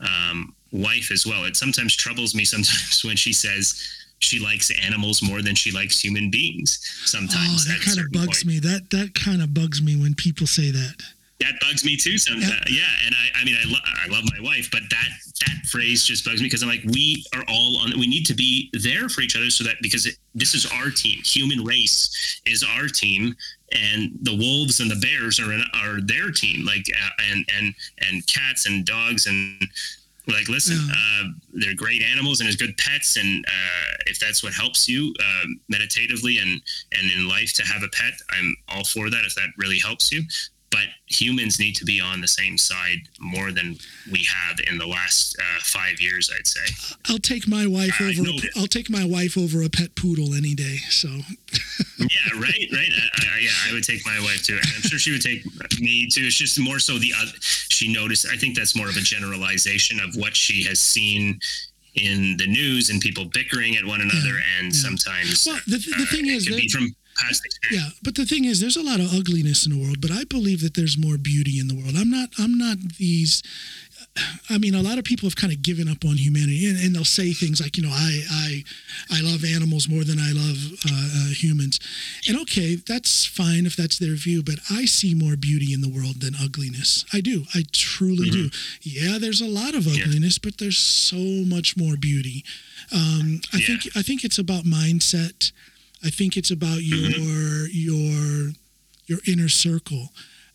um, wife as well. It sometimes troubles me sometimes when she says she likes animals more than she likes human beings. Sometimes oh, that kind of bugs point. me. That that kind of bugs me when people say that. That bugs me too sometimes. Yeah, yeah. and I, I mean, I, lo- I love my wife, but that that phrase just bugs me because I'm like, we are all on. We need to be there for each other so that because it, this is our team. Human race is our team, and the wolves and the bears are in, are their team. Like uh, and and and cats and dogs and like listen uh, they're great animals and as good pets and uh, if that's what helps you uh, meditatively and and in life to have a pet i'm all for that if that really helps you but humans need to be on the same side more than we have in the last uh, five years i'd say. I'll take my wife I over a, i'll take my wife over a pet poodle any day so. Yeah right right. I, I, yeah i would take my wife too. I'm sure she would take me too. It's just more so the other she noticed i think that's more of a generalization of what she has seen in the news and people bickering at one another yeah, and yeah. sometimes well the, the uh, thing is that, from past experience. Yeah, but the thing is, there's a lot of ugliness in the world, but I believe that there's more beauty in the world. I'm not. I'm not these. I mean, a lot of people have kind of given up on humanity, and, and they'll say things like, you know, I I I love animals more than I love uh, uh, humans, and okay, that's fine if that's their view. But I see more beauty in the world than ugliness. I do. I truly mm-hmm. do. Yeah, there's a lot of ugliness, yeah. but there's so much more beauty. Um, I yeah. think I think it's about mindset. I think it's about mm-hmm. your your your inner circle.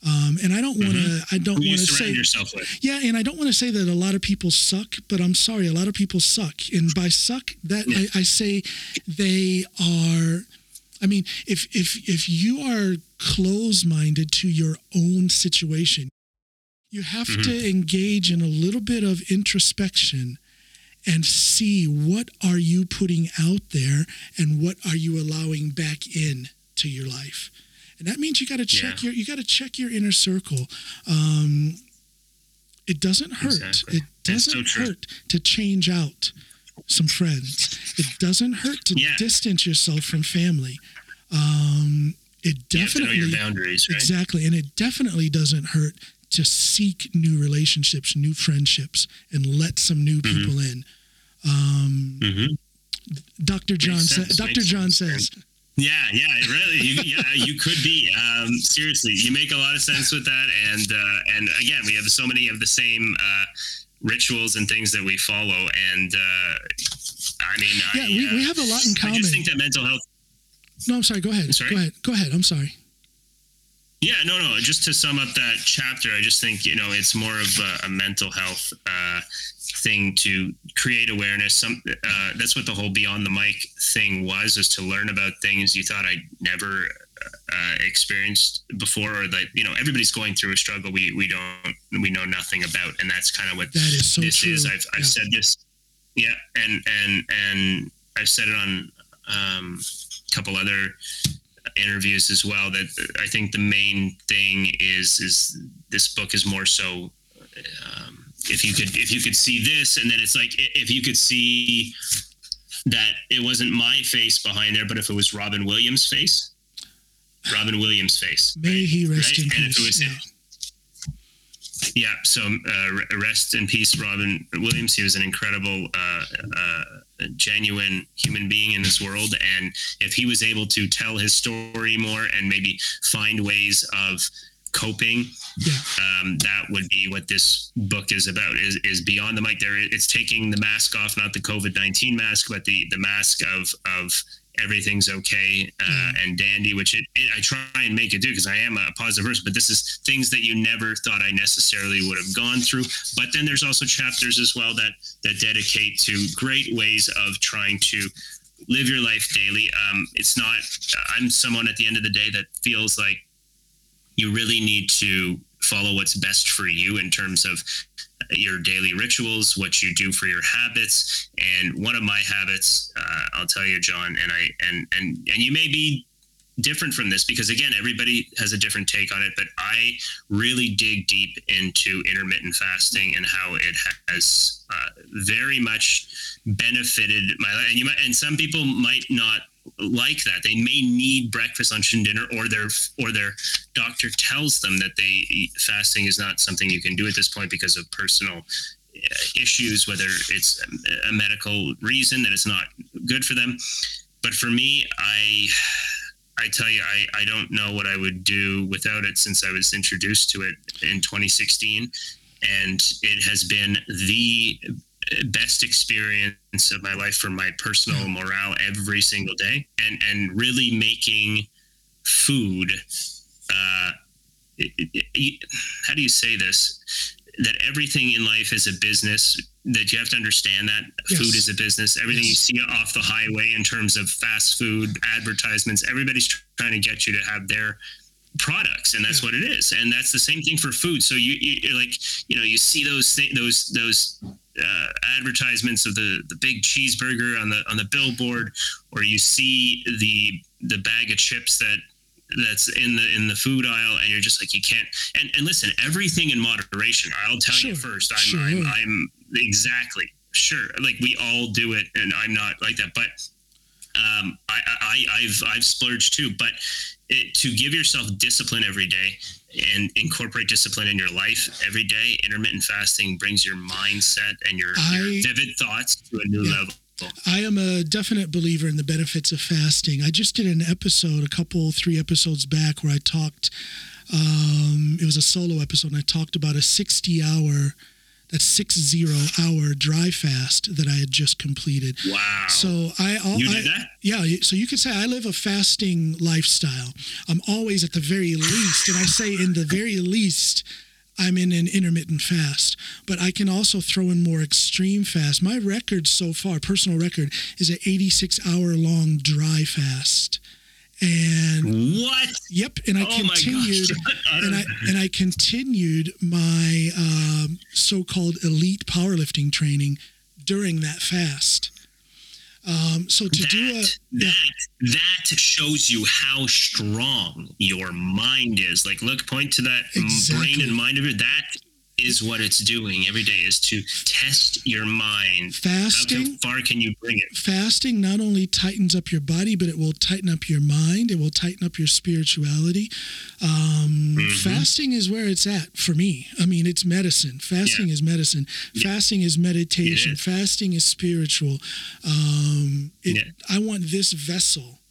Um, and I don't want to. Mm-hmm. I don't want to say. Yourself with. Yeah, and I don't want to say that a lot of people suck, but I'm sorry, a lot of people suck. And by suck, that yeah. I, I, say they are. I mean, if if if you are close-minded to your own situation, you have mm-hmm. to engage in a little bit of introspection and see what are you putting out there and what are you allowing back in to your life and that means you got to check yeah. your you got to check your inner circle um, it doesn't hurt exactly. it doesn't so hurt to change out some friends it doesn't hurt to yeah. distance yourself from family um, it definitely boundaries right? exactly and it definitely doesn't hurt to seek new relationships new friendships and let some new mm-hmm. people in um, mm-hmm. Dr. John says. Dr. John says. Yeah, yeah, really, you, yeah, you could be. Um, seriously, you make a lot of sense with that, and uh, and again, we have so many of the same uh, rituals and things that we follow, and uh, I mean, yeah, I, we, we have a lot in common. I just think that mental health. No, I'm sorry. Go ahead. Sorry? Go ahead. Go ahead. I'm sorry. Yeah, no, no. Just to sum up that chapter, I just think you know it's more of a, a mental health uh, thing to create awareness. Some uh, that's what the whole Beyond the Mic thing was: is to learn about things you thought I'd never uh, experienced before, or that you know everybody's going through a struggle we we don't we know nothing about, and that's kind of what that is so this true. is. I've I've yeah. said this, yeah, and and and I've said it on um, a couple other interviews as well that I think the main thing is is this book is more so um, if you could if you could see this and then it's like if you could see that it wasn't my face behind there but if it was Robin Williams face Robin Williams face may right? he rest right? in and peace yeah. Yeah, so uh, rest in peace, Robin Williams. He was an incredible, uh, uh, genuine human being in this world. And if he was able to tell his story more and maybe find ways of coping, yeah. um, that would be what this book is about. Is, is beyond the mic. There, it's taking the mask off, not the COVID nineteen mask, but the the mask of of everything's okay uh, mm. and dandy, which it, it, I try and make it do because I am a positive person. But this is things that you never thought I necessarily would have gone through. But then there's also chapters as well that that dedicate to great ways of trying to live your life daily. Um, it's not. I'm someone at the end of the day that feels like you really need to follow what's best for you in terms of your daily rituals, what you do for your habits. And one of my habits, uh, I'll tell you, John, and I and and and you may be different from this because again everybody has a different take on it but i really dig deep into intermittent fasting and how it has uh, very much benefited my life and you might and some people might not like that. They may need breakfast, lunch, and dinner, or their or their doctor tells them that they fasting is not something you can do at this point because of personal uh, issues, whether it's a medical reason that it's not good for them. But for me, I I tell you, I, I don't know what I would do without it since I was introduced to it in 2016. And it has been the best experience of my life for my personal morale every single day and and really making food uh, it, it, how do you say this that everything in life is a business that you have to understand that Yes. food is a business everything Yes. you see off the highway in terms of fast food advertisements everybody's trying to get you to have their products and that's Yeah. what it is and that's the same thing for food so you, you you're like you know you see those thi- those those uh, advertisements of the the big cheeseburger on the on the billboard or you see the the bag of chips that that's in the in the food aisle and you're just like you can't and and listen everything in moderation i'll tell you first i'm sure. I'm, I'm exactly sure like we all do it and i'm not like that but um i i i've i've splurged too but it, to give yourself discipline every day and incorporate discipline in your life every day intermittent fasting brings your mindset and your, I- your vivid thoughts to a new Yeah. level I am a definite believer in the benefits of fasting. I just did an episode, a couple, three episodes back, where I talked. Um, it was a solo episode, and I talked about a 60 hour, that six zero hour dry fast that I had just completed. wow So I, all, you I did that yeah, so you could say I live a fasting lifestyle. I'm always at the very least, and I say in the very least, I'm in an intermittent fast. But I can also throw in more extreme fast. My record so far, personal record, is an 86 hour long dry fast. And what yep, and I oh continued gosh I don't and I and I continued my um, so-called elite powerlifting training during that fast. Um, so to that, do a yeah, that that shows you how strong your mind is. Like, look, point to that Exactly. brain and mind of it. That is what it's doing every day is to test your mind. How fasting can- far can you bring it? fasting not only tightens up your body, but it will tighten up your mind. It will tighten up your spirituality. Um, Mhm. Fasting is where it's at for me. I mean, it's medicine. Fasting is medicine. Yeah. Fasting is meditation. Is. Fasting is spiritual. Um, it, Yeah. I want this vessel,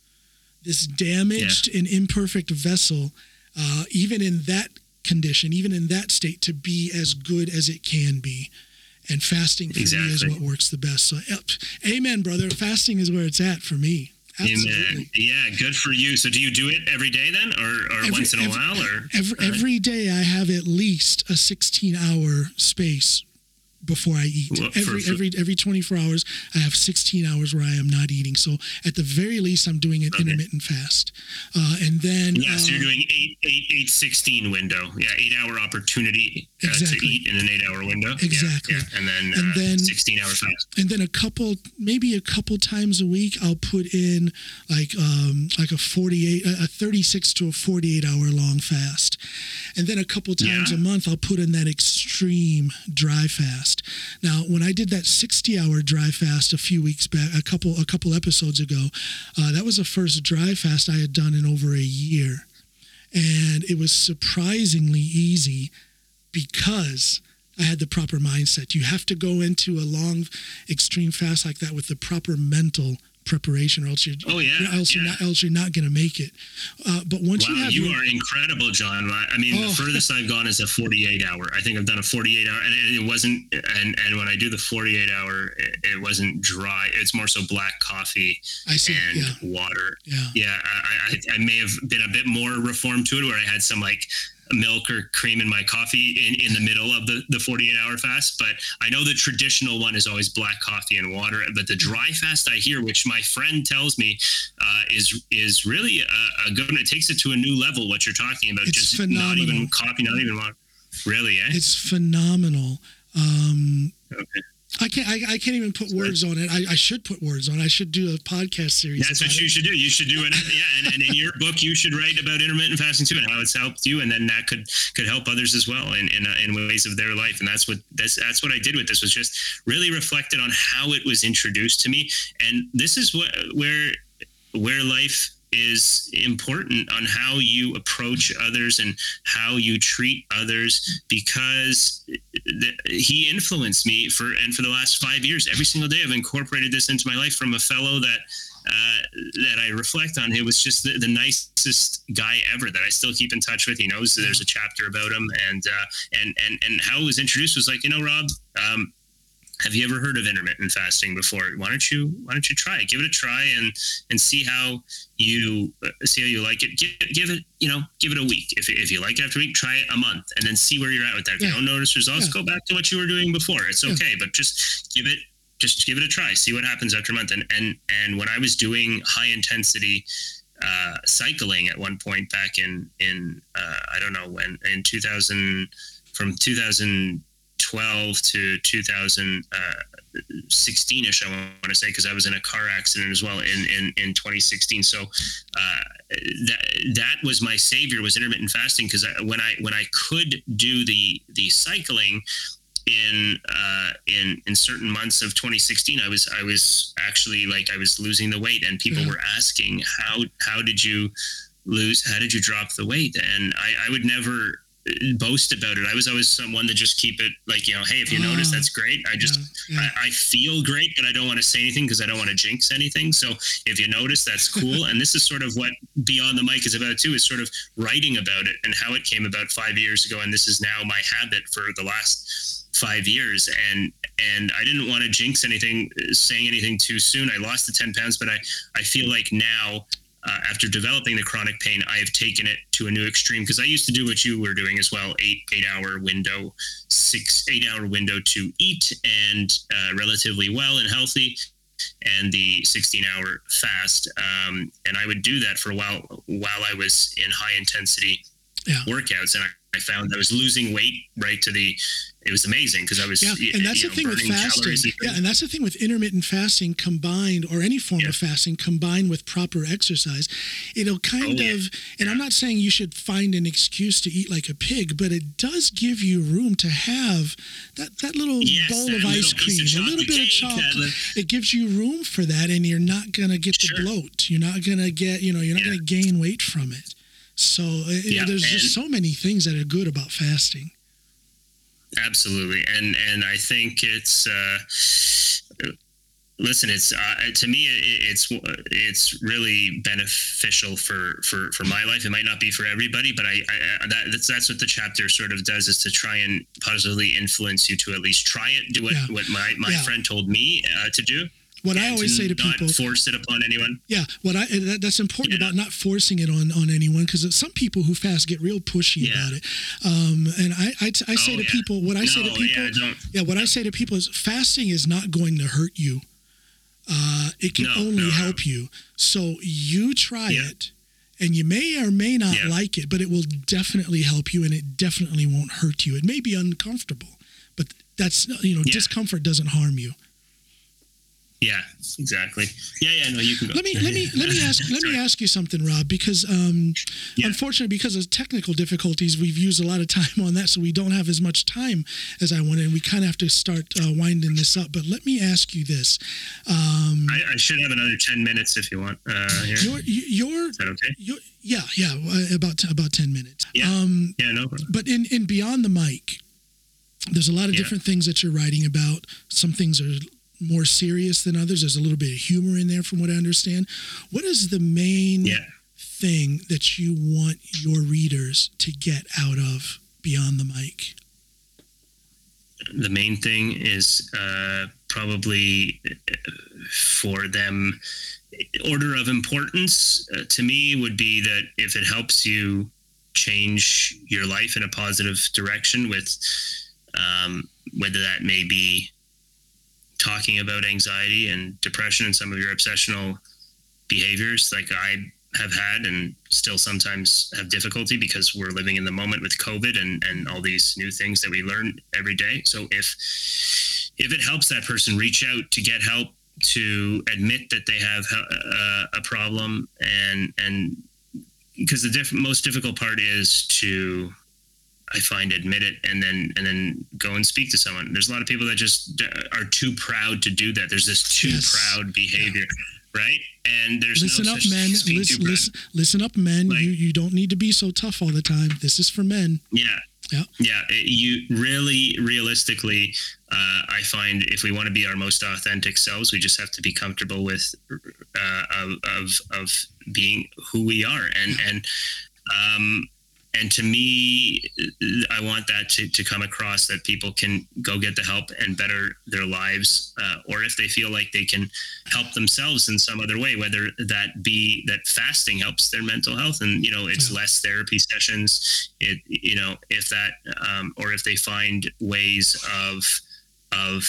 this damaged and imperfect vessel, uh, even in that condition, even in that state, to be as good as it can be. And fasting for me is what works the best. So, yep. amen, brother. Fasting is where it's at for me. Absolutely. Amen. Yeah, good for you. So, do you do it every day then, or, or Every- once in a every- while, or Every, every day I have at least a 16 hour space before I eat. Well, every for- every every 24 hours I have 16 hours where I am not eating. So at the very least I'm doing an Okay. intermittent fast. Uh, and then Yeah, so uh, you're doing eight, eight, eight, sixteen window. Yeah, eight hour opportunity uh, Exactly. to eat in an eight hour window. Exactly. Yeah, and then And uh, then- sixteen hour fast. and then a couple maybe a couple times a week i'll put in like um like a 48 a a 36 to a 48 hour long fast and then a couple times Yeah. a month i'll put in that extreme dry fast now when i did that 60 hour dry fast a few weeks back a couple a couple episodes ago uh, that was the first dry fast i had done in over a year and it was surprisingly easy because I had the proper mindset. You have to go into a long, extreme fast like that with the proper mental preparation, or else you're, Oh, yeah, or else you're not, else you're not going to make it. Uh, but once Wow, you have you your, are incredible, John. I mean, Oh. the furthest I've gone is a 48 hour. I think I've done a 48 hour, and it wasn't. And and when I do the 48 hour, it, it wasn't dry. It's more so black coffee see, and yeah, water. yeah, Yeah, I, I, I may have been a bit more reformed to it, where I had some like milk or cream in my coffee in, in the middle of the, the 48 hour fast. But I know the traditional one is always black coffee and water. But the dry fast I hear, which my friend tells me uh, is is really a, a good one. It takes it to a new level. What you're talking about, It's just not even coffee, not even water. Really, eh? it's phenomenal. Um, Okay. I can't. I, I can't even put words on it. I, I should put words on. it. I should do a podcast series. That's what it. you should do. You should do it. Yeah, and, and in your book, you should write about intermittent fasting too, and how it's helped you, and then that could could help others as well in in, uh, in ways of their life. And that's what that's that's what I did with this was just really reflected on how it was introduced to me, and this is what where where life is important on how you approach others and how you treat others because th- he influenced me for and for the last five years every single day i've incorporated this into my life from a fellow that uh, that I reflect on. He was just the, the nicest guy ever that I still keep in touch with. He knows there's a chapter about him, and uh, and and and how it was introduced was like, you know, Rob, um, have you ever heard of intermittent fasting before? Why don't you Why don't you try it? Give it a try and and see how you uh, see how you like it. Give, give it you know give it a week. If, if you like it after a week, try it a month and then see where you're at with that. If yeah. you don't notice results, yeah. go back to what you were doing before. It's okay, yeah. but just give it just give it a try. See what happens after a month. And and and when I was doing high intensity uh, cycling at one point back in in uh, I don't know when in 2000 from 2000 2012 to 2016 ish, I want to say, because I was in a car accident as well in, in, in 2016. So uh, that that was my savior was intermittent fasting because when I when I could do the the cycling in uh, in in certain months of 2016 i was i was actually like i was losing the weight and people yeah. were asking how how did you lose how did you drop the weight and i i would never boast about it. I was always someone to just keep it like, you know, hey, if you notice, ah. that's great. I just, yeah, yeah. I, I, feel great, but I don't want to say anything because I don't want to jinx anything. So if you notice, that's cool. and this is sort of what Beyond the Mic is about too, is sort of writing about it and how it came about five years ago. And this is now my habit for the last five years. And, and I didn't want to jinx anything, saying anything too soon. I lost the 10 pounds, but I, I feel like now uh, after developing the chronic pain, I have taken it to a new extreme because I used to do what you were doing as well eight eight hour window, six eight hour window to eat and uh, relatively well and healthy, and the 16 hour fast. Um, and I would do that for a while while I was in high intensity yeah. workouts, and I, I found I was losing weight right to the it was amazing because I was yeah, and that's the know, thing with fasting. Yeah, and that's the thing with intermittent fasting combined, or any form yeah. of fasting combined with proper exercise. It'll kind oh, of, yeah. and I'm not saying you should find an excuse to eat like a pig, but it does give you room to have that that little yes, bowl that of ice cream, of a little bit of chocolate. It gives you room for that, and you're not gonna get sure. the bloat. You're not gonna get, you know, you're not gonna gain weight from it. So eh, eh, it, there's just so many things that are good about fasting. Absolutely, and and I think it's. Uh, listen, it's uh, to me it's it's really beneficial for for for my life. It might not be for everybody, but I, I that, that's that's what the chapter sort of does is to try and positively influence you to at least try it. Do what yeah. what my my yeah. friend told me uh, to do what I always say to people, force it upon anyone. Yeah, what I that, that's important yeah. about not forcing it on on anyone because some people who fast get real pushy yeah. about it. Um, and I I, I say oh, to yeah. people what I no, say to people, yeah, what I say to people is fasting is not going to hurt you. Uh, it can no, only no, help you. So you try it and you may or may not yeah. like it, but it will definitely help you and it definitely won't hurt you. It may be uncomfortable, but that's you know yeah. discomfort doesn't harm you. Yeah, exactly. Yeah, yeah. No, you can go. Let me let me let me ask let me ask you something, Rob, because um, yeah. unfortunately, because of technical difficulties, we've used a lot of time on that, so we don't have as much time as I wanted, and we kind of have to start uh, winding this up. But let me ask you this. Um, I, I, should have another ten minutes if you want. Uh, here. Your your, Is that okay? Your, yeah, yeah, uh, about about ten minutes. Yeah, um, yeah, no problem. But in in beyond the mic, there's a lot of yeah. different things that you're writing about. Some things are more serious than others. There's a little bit of humor in there, from what I understand. What is the main yeah. thing that you want your readers to get out of Beyond the Mic? The main thing is uh, probably for them, order of importance uh, to me would be that if it helps you change your life in a positive direction with um, whether that may be talking about anxiety and depression and some of your obsessional behaviors like I have had and still sometimes have difficulty because we're living in the moment with COVID and, and all these new things that we learn every day. So if if it helps that person reach out to get help, to admit that they have a, a problem, and and because the diff- most difficult part is to I find admit it and then and then go and speak to someone. There's a lot of people that just are too proud to do that. There's this too yes. proud behavior, yeah. right? And there's listen no up, men. Listen, listen, listen, up, men. Like, you you don't need to be so tough all the time. This is for men. Yeah. Yeah. Yeah. It, you really, realistically, uh, I find if we want to be our most authentic selves, we just have to be comfortable with uh, of, of of being who we are, and and um, and to me, I want that to, to come across that people can go get the help and better their lives, uh, or if they feel like they can help themselves in some other way, whether that be that fasting helps their mental health, and you know it's yeah. less therapy sessions, it you know if that, um, or if they find ways of of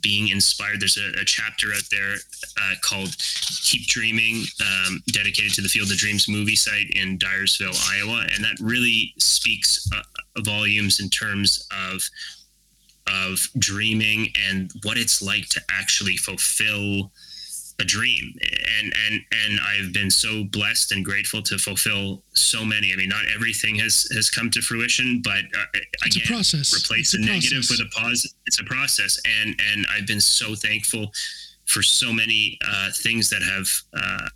being inspired. There's a, a chapter out there uh, called Keep Dreaming, um, dedicated to the Field of Dreams movie site in Dyersville, Iowa. And that really speaks uh, volumes in terms of of dreaming and what it's like to actually fulfill a dream. And and and I've been so blessed and grateful to fulfill so many. I mean not everything has has come to fruition but uh, it's again, a process. replace it's the negative with a positive it's a process. And and I've been so thankful for so many uh, things that have uh,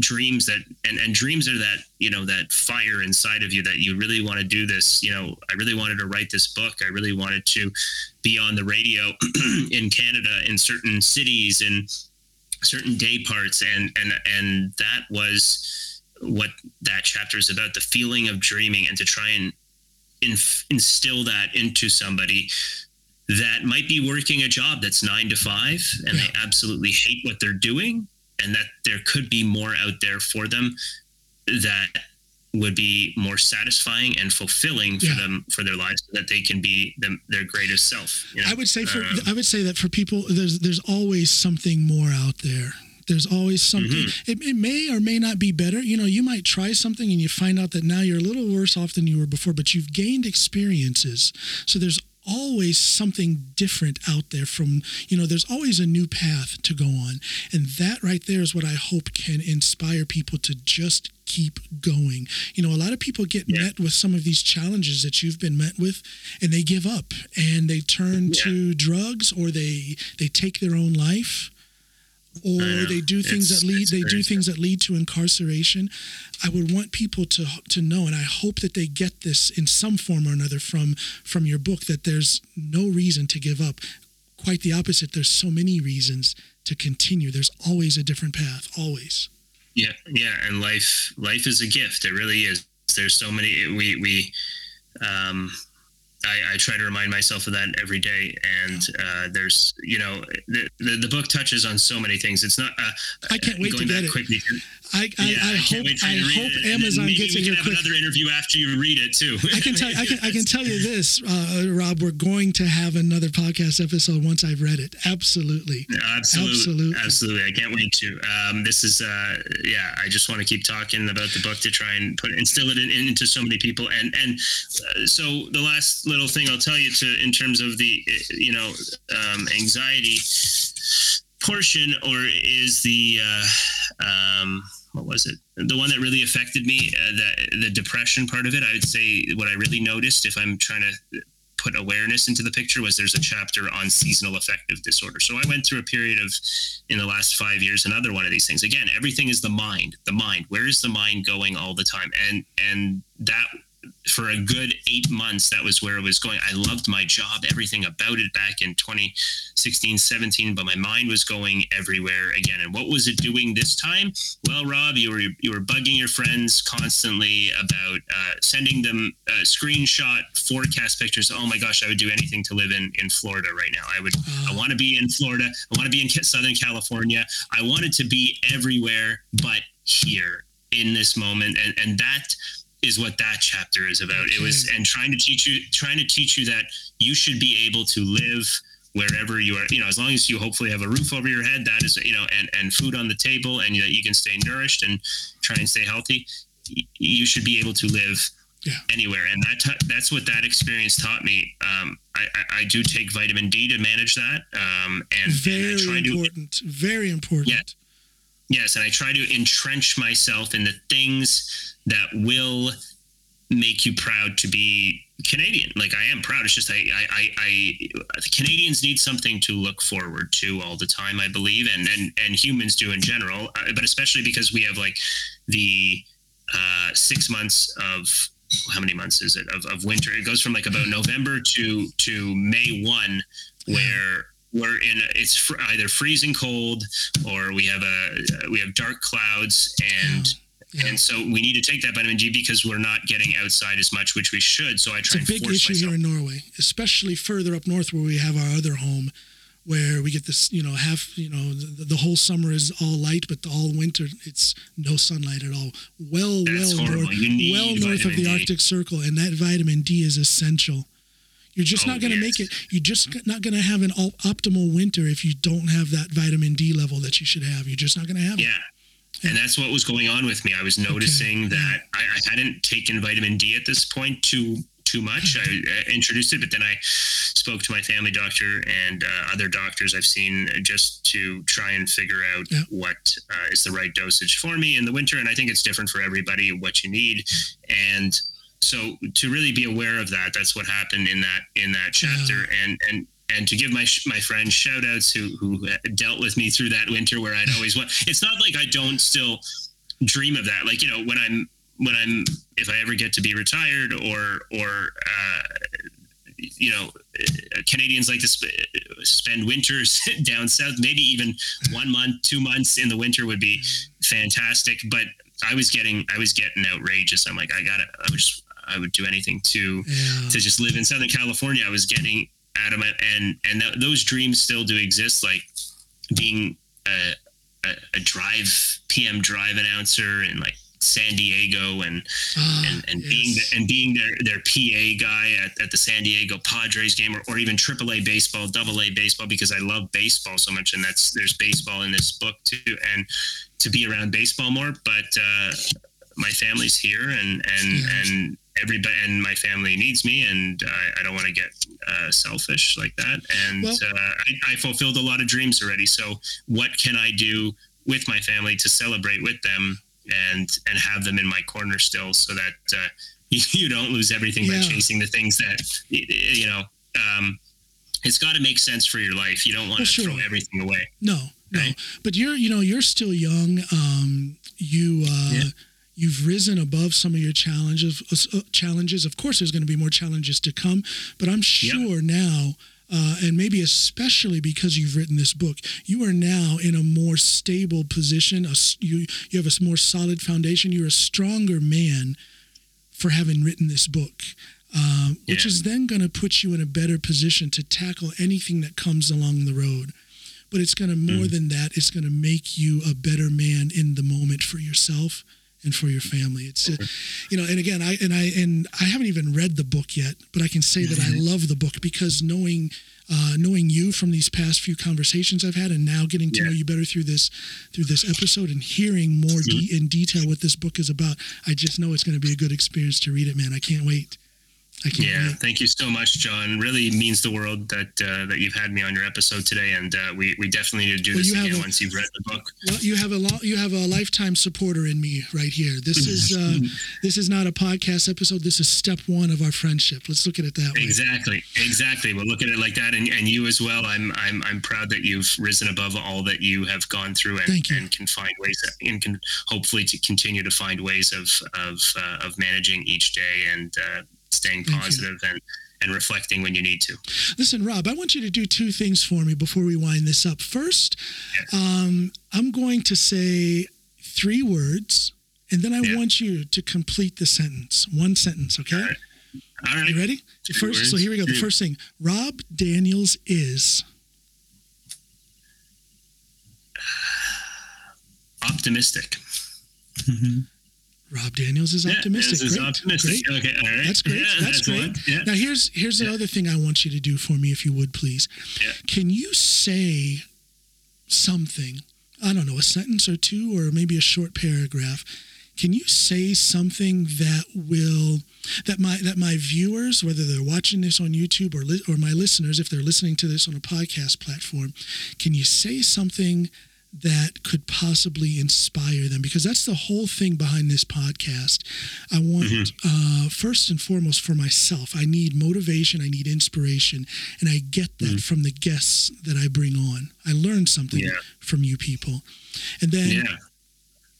dreams that and, and dreams are that you know that fire inside of you that you really want to do this you know i really wanted to write this book. I really wanted to be on the radio in canada in certain cities and certain day parts and and and that was what that chapter is about the feeling of dreaming and to try and inf- instill that into somebody that might be working a job that's nine to five and yeah. they absolutely hate what they're doing and that there could be more out there for them that would be more satisfying and fulfilling for yeah. them for their lives so that they can be them, their greatest self you know? i would say for um, i would say that for people there's there's always something more out there there's always something mm-hmm. it, it may or may not be better you know you might try something and you find out that now you're a little worse off than you were before but you've gained experiences so there's always something different out there from you know there's always a new path to go on and that right there is what i hope can inspire people to just keep going you know a lot of people get yeah. met with some of these challenges that you've been met with and they give up and they turn yeah. to drugs or they they take their own life or they do things that lead they do things that lead to incarceration. I would want people to to know and i hope that they get this in some form or another from from your book that there's no reason to give up. Quite the opposite. There's so many reasons to continue. There's always a different path always. Yeah yeah and life life is a gift. It really is. There's so many we we um I, I, try to remind myself of that every day. And uh, there's, you know, the, the, the, book touches on so many things. It's not. Uh, I can't wait to get it. Quickly, I, I, yeah, I, I hope I hope it. Amazon gets it here have quick. Another interview after you read it too. I can tell I can I can tell you this, uh, Rob. We're going to have another podcast episode once I've read it. Absolutely. Absolutely. Absolutely. Absolutely. I can't wait to. Um, this is uh, yeah. I just want to keep talking about the book to try and put instill it in, into so many people. And and uh, so the last little thing I'll tell you to in terms of the you know um, anxiety portion, or is the uh, um, what was it? The one that really affected me, uh, the the depression part of it. I would say what I really noticed, if I'm trying to put awareness into the picture, was there's a chapter on seasonal affective disorder. So I went through a period of in the last five years, another one of these things. Again, everything is the mind. The mind. Where is the mind going all the time? And and that for a good eight months, that was where it was going. I loved my job, everything about it back in 2016, 17, but my mind was going everywhere again. And what was it doing this time? Well, Rob, you were you were bugging your friends constantly about uh, sending them uh, screenshot forecast pictures. Oh my gosh, I would do anything to live in in Florida right now. I would. I want to be in Florida. I want to be in Southern California. I wanted to be everywhere, but here in this moment, and and that is what that chapter is about. It was and trying to teach you trying to teach you that you should be able to live wherever you are, you know, as long as you hopefully have a roof over your head, that is, you know, and, and food on the table and that you can stay nourished and try and stay healthy, you should be able to live yeah. anywhere. And that, that's what that experience taught me. Um, I, I, I, do take vitamin D to manage that. Um, and very and important, very important. Yeah, yes. And I try to entrench myself in the things that will make you proud to be Canadian. Like I am proud. It's just I, I, I, I Canadians need something to look forward to all the time. I believe, and and and humans do in general, uh, but especially because we have like the uh, six months of how many months is it of, of winter? It goes from like about November to to May one, where we're in it's fr- either freezing cold or we have a we have dark clouds and Yeah. And so we need to take that vitamin D because we're not getting outside as much, which we should. So I try. It's a big issue myself. here in Norway, especially further up north where we have our other home, where we get this, you know, half, you know, the, the whole summer is all light, but all winter it's no sunlight at all. Well, That's well, horrible. north, well north of the D. Arctic Circle, and that vitamin D is essential. You're just Oh, not going to make it. You're just not going to have an op- optimal winter if you don't have that vitamin D level that you should have. You're just not going to have it. Yeah. And that's what was going on with me. I was noticing that I, I hadn't taken vitamin D at this point too too much. I uh, introduced it, but then I spoke to my family doctor and uh, other doctors I've seen just to try and figure out Yeah. what uh, is the right dosage for me in the winter. And I think it's different for everybody what you need. And so to really be aware of that, that's what happened in that in that chapter. And and and to give my sh- my friends shout outs who who dealt with me through that winter where I'd always want. It's not like I don't still dream of that. Like you know when I'm when I'm if I ever get to be retired or or uh, you know uh, Canadians like to sp- spend winters down south. Maybe even one month, two months in the winter would be fantastic. But I was getting I was getting outrageous. I'm like I got to I was I would do anything to Yeah. to just live in Southern California. I was getting out of my and and th- those dreams still do exist, like being a, a, a drive PM drive announcer in like San Diego and Ah, and, and yes. being the, and being their their PA guy at, at the San Diego Padres game or, or even AAA baseball, Double A baseball because I love baseball so much and that's there's baseball in this book too and to be around baseball more. But uh, my family's here and and Yeah. and everybody and my family needs me and I, I don't want to get uh, selfish like that and Well- uh, I, I fulfilled a lot of dreams already. So what can I do with my family to celebrate with them and and have them in my corner still so that uh, you, don't lose everything by chasing the things that you know um, it's got to make sense for your life you don't want Well, to sure. throw everything away No, no. Right. But you're, you know, you're still young. Um, you, uh, Yeah. You've risen above some of your challenges. Uh, challenges. Of course, there's going to be more challenges to come. But I'm sure now, uh, and maybe especially because you've written this book, you are now in a more stable position. A you, you have a more solid foundation. You're a stronger man for having written this book. Um, which Yeah. is then going to put you in a better position to tackle anything that comes along the road but it's going to more than that it's going to make you a better man in the moment for yourself and for your family. It's uh, you know and again i and i and i haven't even read the book yet but i can say that i love the book because knowing uh, knowing you from these past few conversations i've had and now getting to Yeah. know you better through this through this episode and hearing more de- in detail what this book is about i just know it's going to be a good experience to read it man. I can't wait i can't yeah thank you so much john really means the world that uh, that you've had me on your episode today and uh, we, we definitely need to do Well, this again a- once you've read the book Well, you have a lo- you have a lifetime supporter in me right here. This is uh, this is not a podcast episode. This is step one of our friendship. Let's look at it that way. Exactly, exactly. We'll look at it like that, and, and you as well. I'm I'm I'm proud that you've risen above all that you have gone through, and, and can find ways that, and can hopefully to continue to find ways of of uh, of managing each day and uh, staying positive and and reflecting when you need to. Listen, Rob, I want you to do two things for me before we wind this up. First, um, I'm going to say three words, and then I Yeah. want you to complete the sentence. One sentence, okay? All right. All right. You ready? The Two first. So here we go. The first thing. Rob Daniels is. Optimistic. Rob Daniels is optimistic. this is Great. optimistic. Great. Okay. All right. That's great. Yeah, that's, great. Yeah. Now here's here's the other thing I want you to do for me, if you would please. Yeah. Can you say something? I don't know, a sentence or two, or maybe a short paragraph. Can you say something that will that my that my viewers, whether they're watching this on YouTube or li- or my listeners, if they're listening to this on a podcast platform, can you say something that could possibly inspire them because that's the whole thing behind this podcast. I want, uh, first and foremost, for myself, I need motivation, I need inspiration, and I get that from the guests that I bring on. I learn something Yeah. from you people. And then Yeah.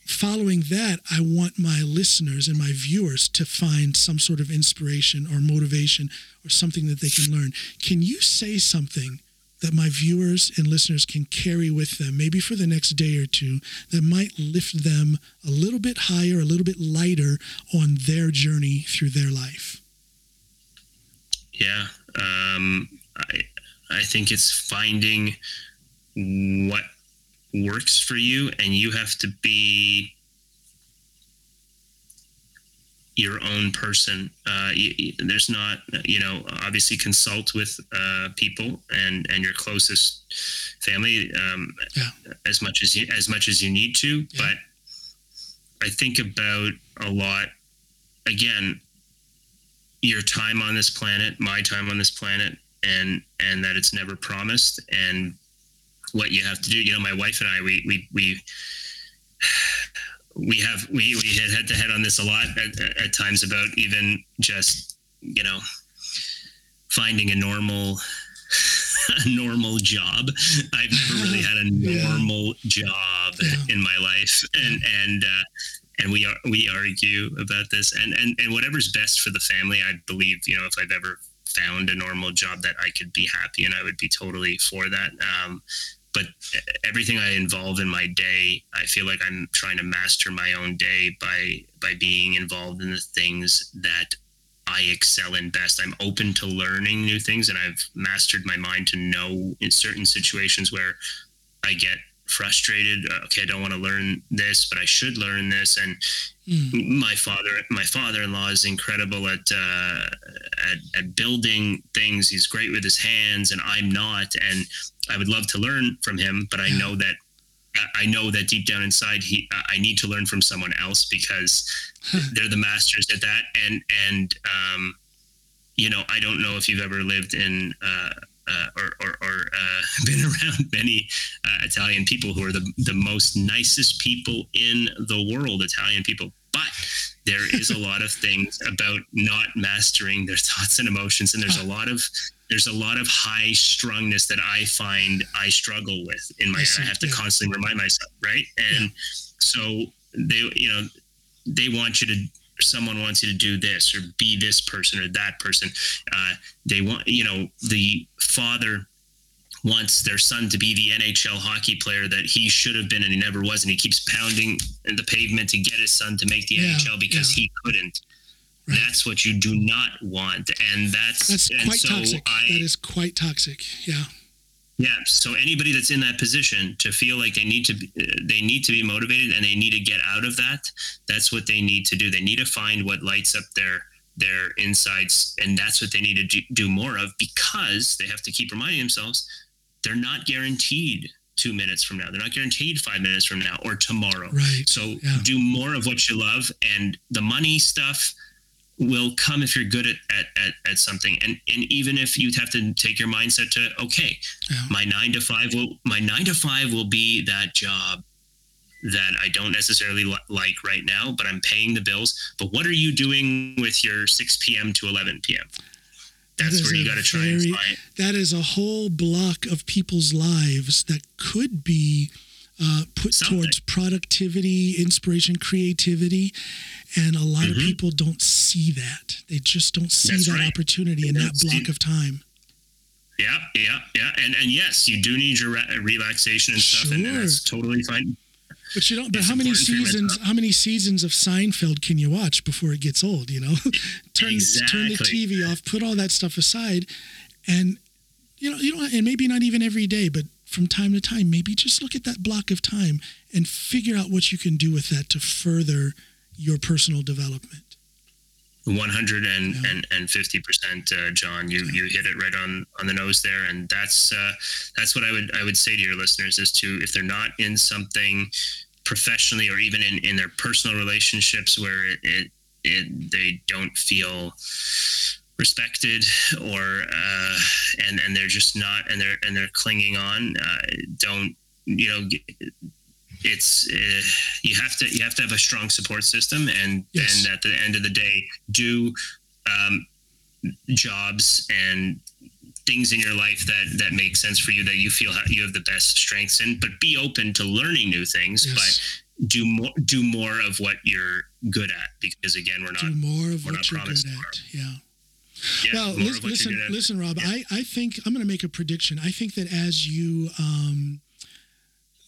following that, I want my listeners and my viewers to find some sort of inspiration or motivation or something that they can learn. Can you say something that my viewers and listeners can carry with them, maybe for the next day or two, that might lift them a little bit higher, a little bit lighter on their journey through their life? Yeah, um, I I think it's finding what works for you, and you have to be your own person. Uh, there's not, you know, obviously consult with uh, people and and your closest family um, yeah. as much as you as much as you need to. Yeah. But I think about a lot. Again, your time on this planet, my time on this planet, and and that it's never promised, and what you have to do. You know, my wife and I, we we we we have we we hit head to head on this a lot at, at times about even just you know finding a normal a normal job. I've never really had a normal yeah. job yeah. in my life, and and uh, and we are we argue about this, and and and whatever's best for the family. I believe you know if I've ever found a normal job that I could be happy and I would be totally for that. Um, but everything I involve in my day, I feel like I'm trying to master my own day by by being involved in the things that I excel in best. I'm open to learning new things, and I've mastered my mind to know in certain situations where I get frustrated. Uh, okay, I don't want to learn this, but I should learn this. And mm. my father, my father-in-law is incredible at, uh, at at building things. He's great with his hands, and I'm not. And I would love to learn from him, but I know that I know that deep down inside, he I need to learn from someone else because they're the masters at that. And and um, you know, I don't know if you've ever lived in uh, uh, or or, or uh, been around many uh, Italian people who are the the most nicest people in the world. Italian people, but there is a lot of things about not mastering their thoughts and emotions, and there's a lot of there's a lot of high strungness that I find I struggle with in my. I, I have to constantly remind myself, right? And yeah. so they, you know, they want you to. Someone wants you to do this or be this person or that person. Uh, they want, you know, the father wants their son to be the NHL hockey player that he should have been and he never was, and he keeps pounding in the pavement to get his son to make the yeah, NHL because yeah. he couldn't. Right. That's what you do not want, and that's that's quite so toxic. I, that is quite toxic. Yeah. Yeah. So anybody that's in that position to feel like they need to be, they need to be motivated and they need to get out of that. That's what they need to do. They need to find what lights up their their insides, and that's what they need to do more of because they have to keep reminding themselves they're not guaranteed two minutes from now. They're not guaranteed five minutes from now or tomorrow. Right. So yeah. do more of what you love, and the money stuff will come if you're good at, at, at, at, something. And and even if you have to take your mindset to okay yeah. my nine to five will my nine to five will be that job that i don't necessarily li- like right now but i'm paying the bills. But what are you doing with your 6 p.m to 11 p.m that's that where you got to try and find that is a whole block of people's lives that could be uh, put Something. towards productivity, inspiration, creativity. And a lot mm-hmm. of people don't see that. They just don't see That's that right. opportunity in that block of time. Yeah, yeah, yeah. And and yes, you do need your re- relaxation and stuff, sure. and, and that's totally fine. But you don't. But it's how many seasons? How many seasons of Seinfeld can you watch before it gets old? You know, turn exactly. turn the TV off, put all that stuff aside, and you know, you know, and maybe not even every day, but from time to time, maybe just look at that block of time and figure out what you can do with that to further your personal development. 150 percent, uh, John. You you hit it right on on the nose there, and that's uh, that's what I would I would say to your listeners is to if they're not in something professionally or even in in their personal relationships where it, it, it they don't feel respected or uh, and and they're just not and they're and they're clinging on uh, don't you know it's uh, you have to you have to have a strong support system and yes. and at the end of the day do um, jobs and things in your life that that make sense for you that you feel you have the best strengths in but be open to learning new things yes. but do more do more of what you're good at because again we're not do more of what you're good at yeah yeah, well, listen, listen, listen, Rob. I, I think I'm going to make a prediction. I think that as you um,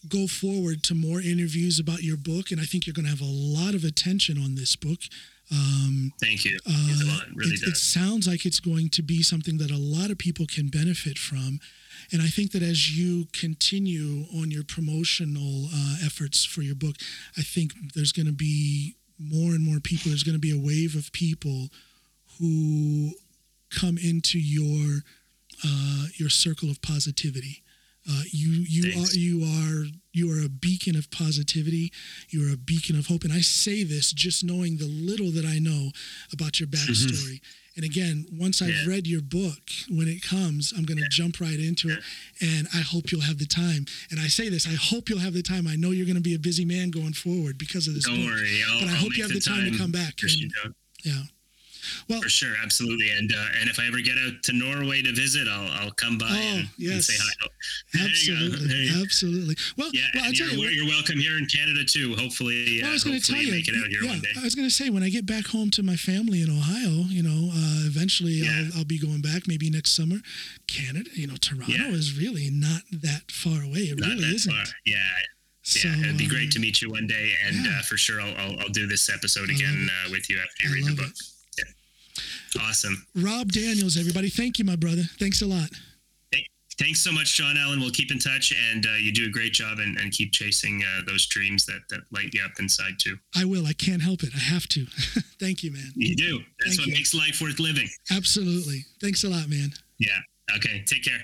go forward to more interviews about your book, and I think you're going to have a lot of attention on this book. Um, Thank you. Uh. It really it, it sounds like it's going to be something that a lot of people can benefit from. And I think that as you continue on your promotional uh, efforts for your book, I think there's going to be more and more people. There's going to be a wave of people who come into your uh, your circle of positivity. Uh, you you Thanks. are you are you are a beacon of positivity. You are a beacon of hope, and I say this just knowing the little that I know about your backstory. And again, once I've Yeah. read your book, when it comes, I'm going to jump right into it, and I hope you'll have the time. And I say this, I hope you'll have the time. I know you're going to be a busy man going forward because of this Don't book. worry. I'll, but I I'll hope you have the time to come back. And, yeah. Well, For sure, absolutely, and uh, and if I ever get out to Norway to visit, I'll I'll come by Oh, and, and say hi. You absolutely, you absolutely. Well, Yeah, well, you're, you, you're, welcome here in Canada too. Hopefully, Well, I uh, was going to tell you, it here yeah. I was going to say when I get back home to my family in Ohio, you know, uh, eventually Yeah. I'll, I'll be going back maybe next summer. Canada, you know, Toronto Yeah. is really not that far away. It Not really isn't. far. Yeah, So, yeah, it'd be um, great to meet you one day, and yeah. uh, for sure, I'll, I'll I'll do this episode again uh, with you after you I read the book. Yeah, Awesome. Rob Daniels, everybody. Thank you, my brother. Thanks a lot. Thanks so much, John Alan. We'll keep in touch, and uh, you do a great job and, and keep chasing uh, those dreams that, that light you up inside, too. I will. I can't help it. I have to. Thank you, man. You do. That's Thank what you. makes life worth living. Absolutely. Thanks a lot, man. Yeah. Okay. Take care.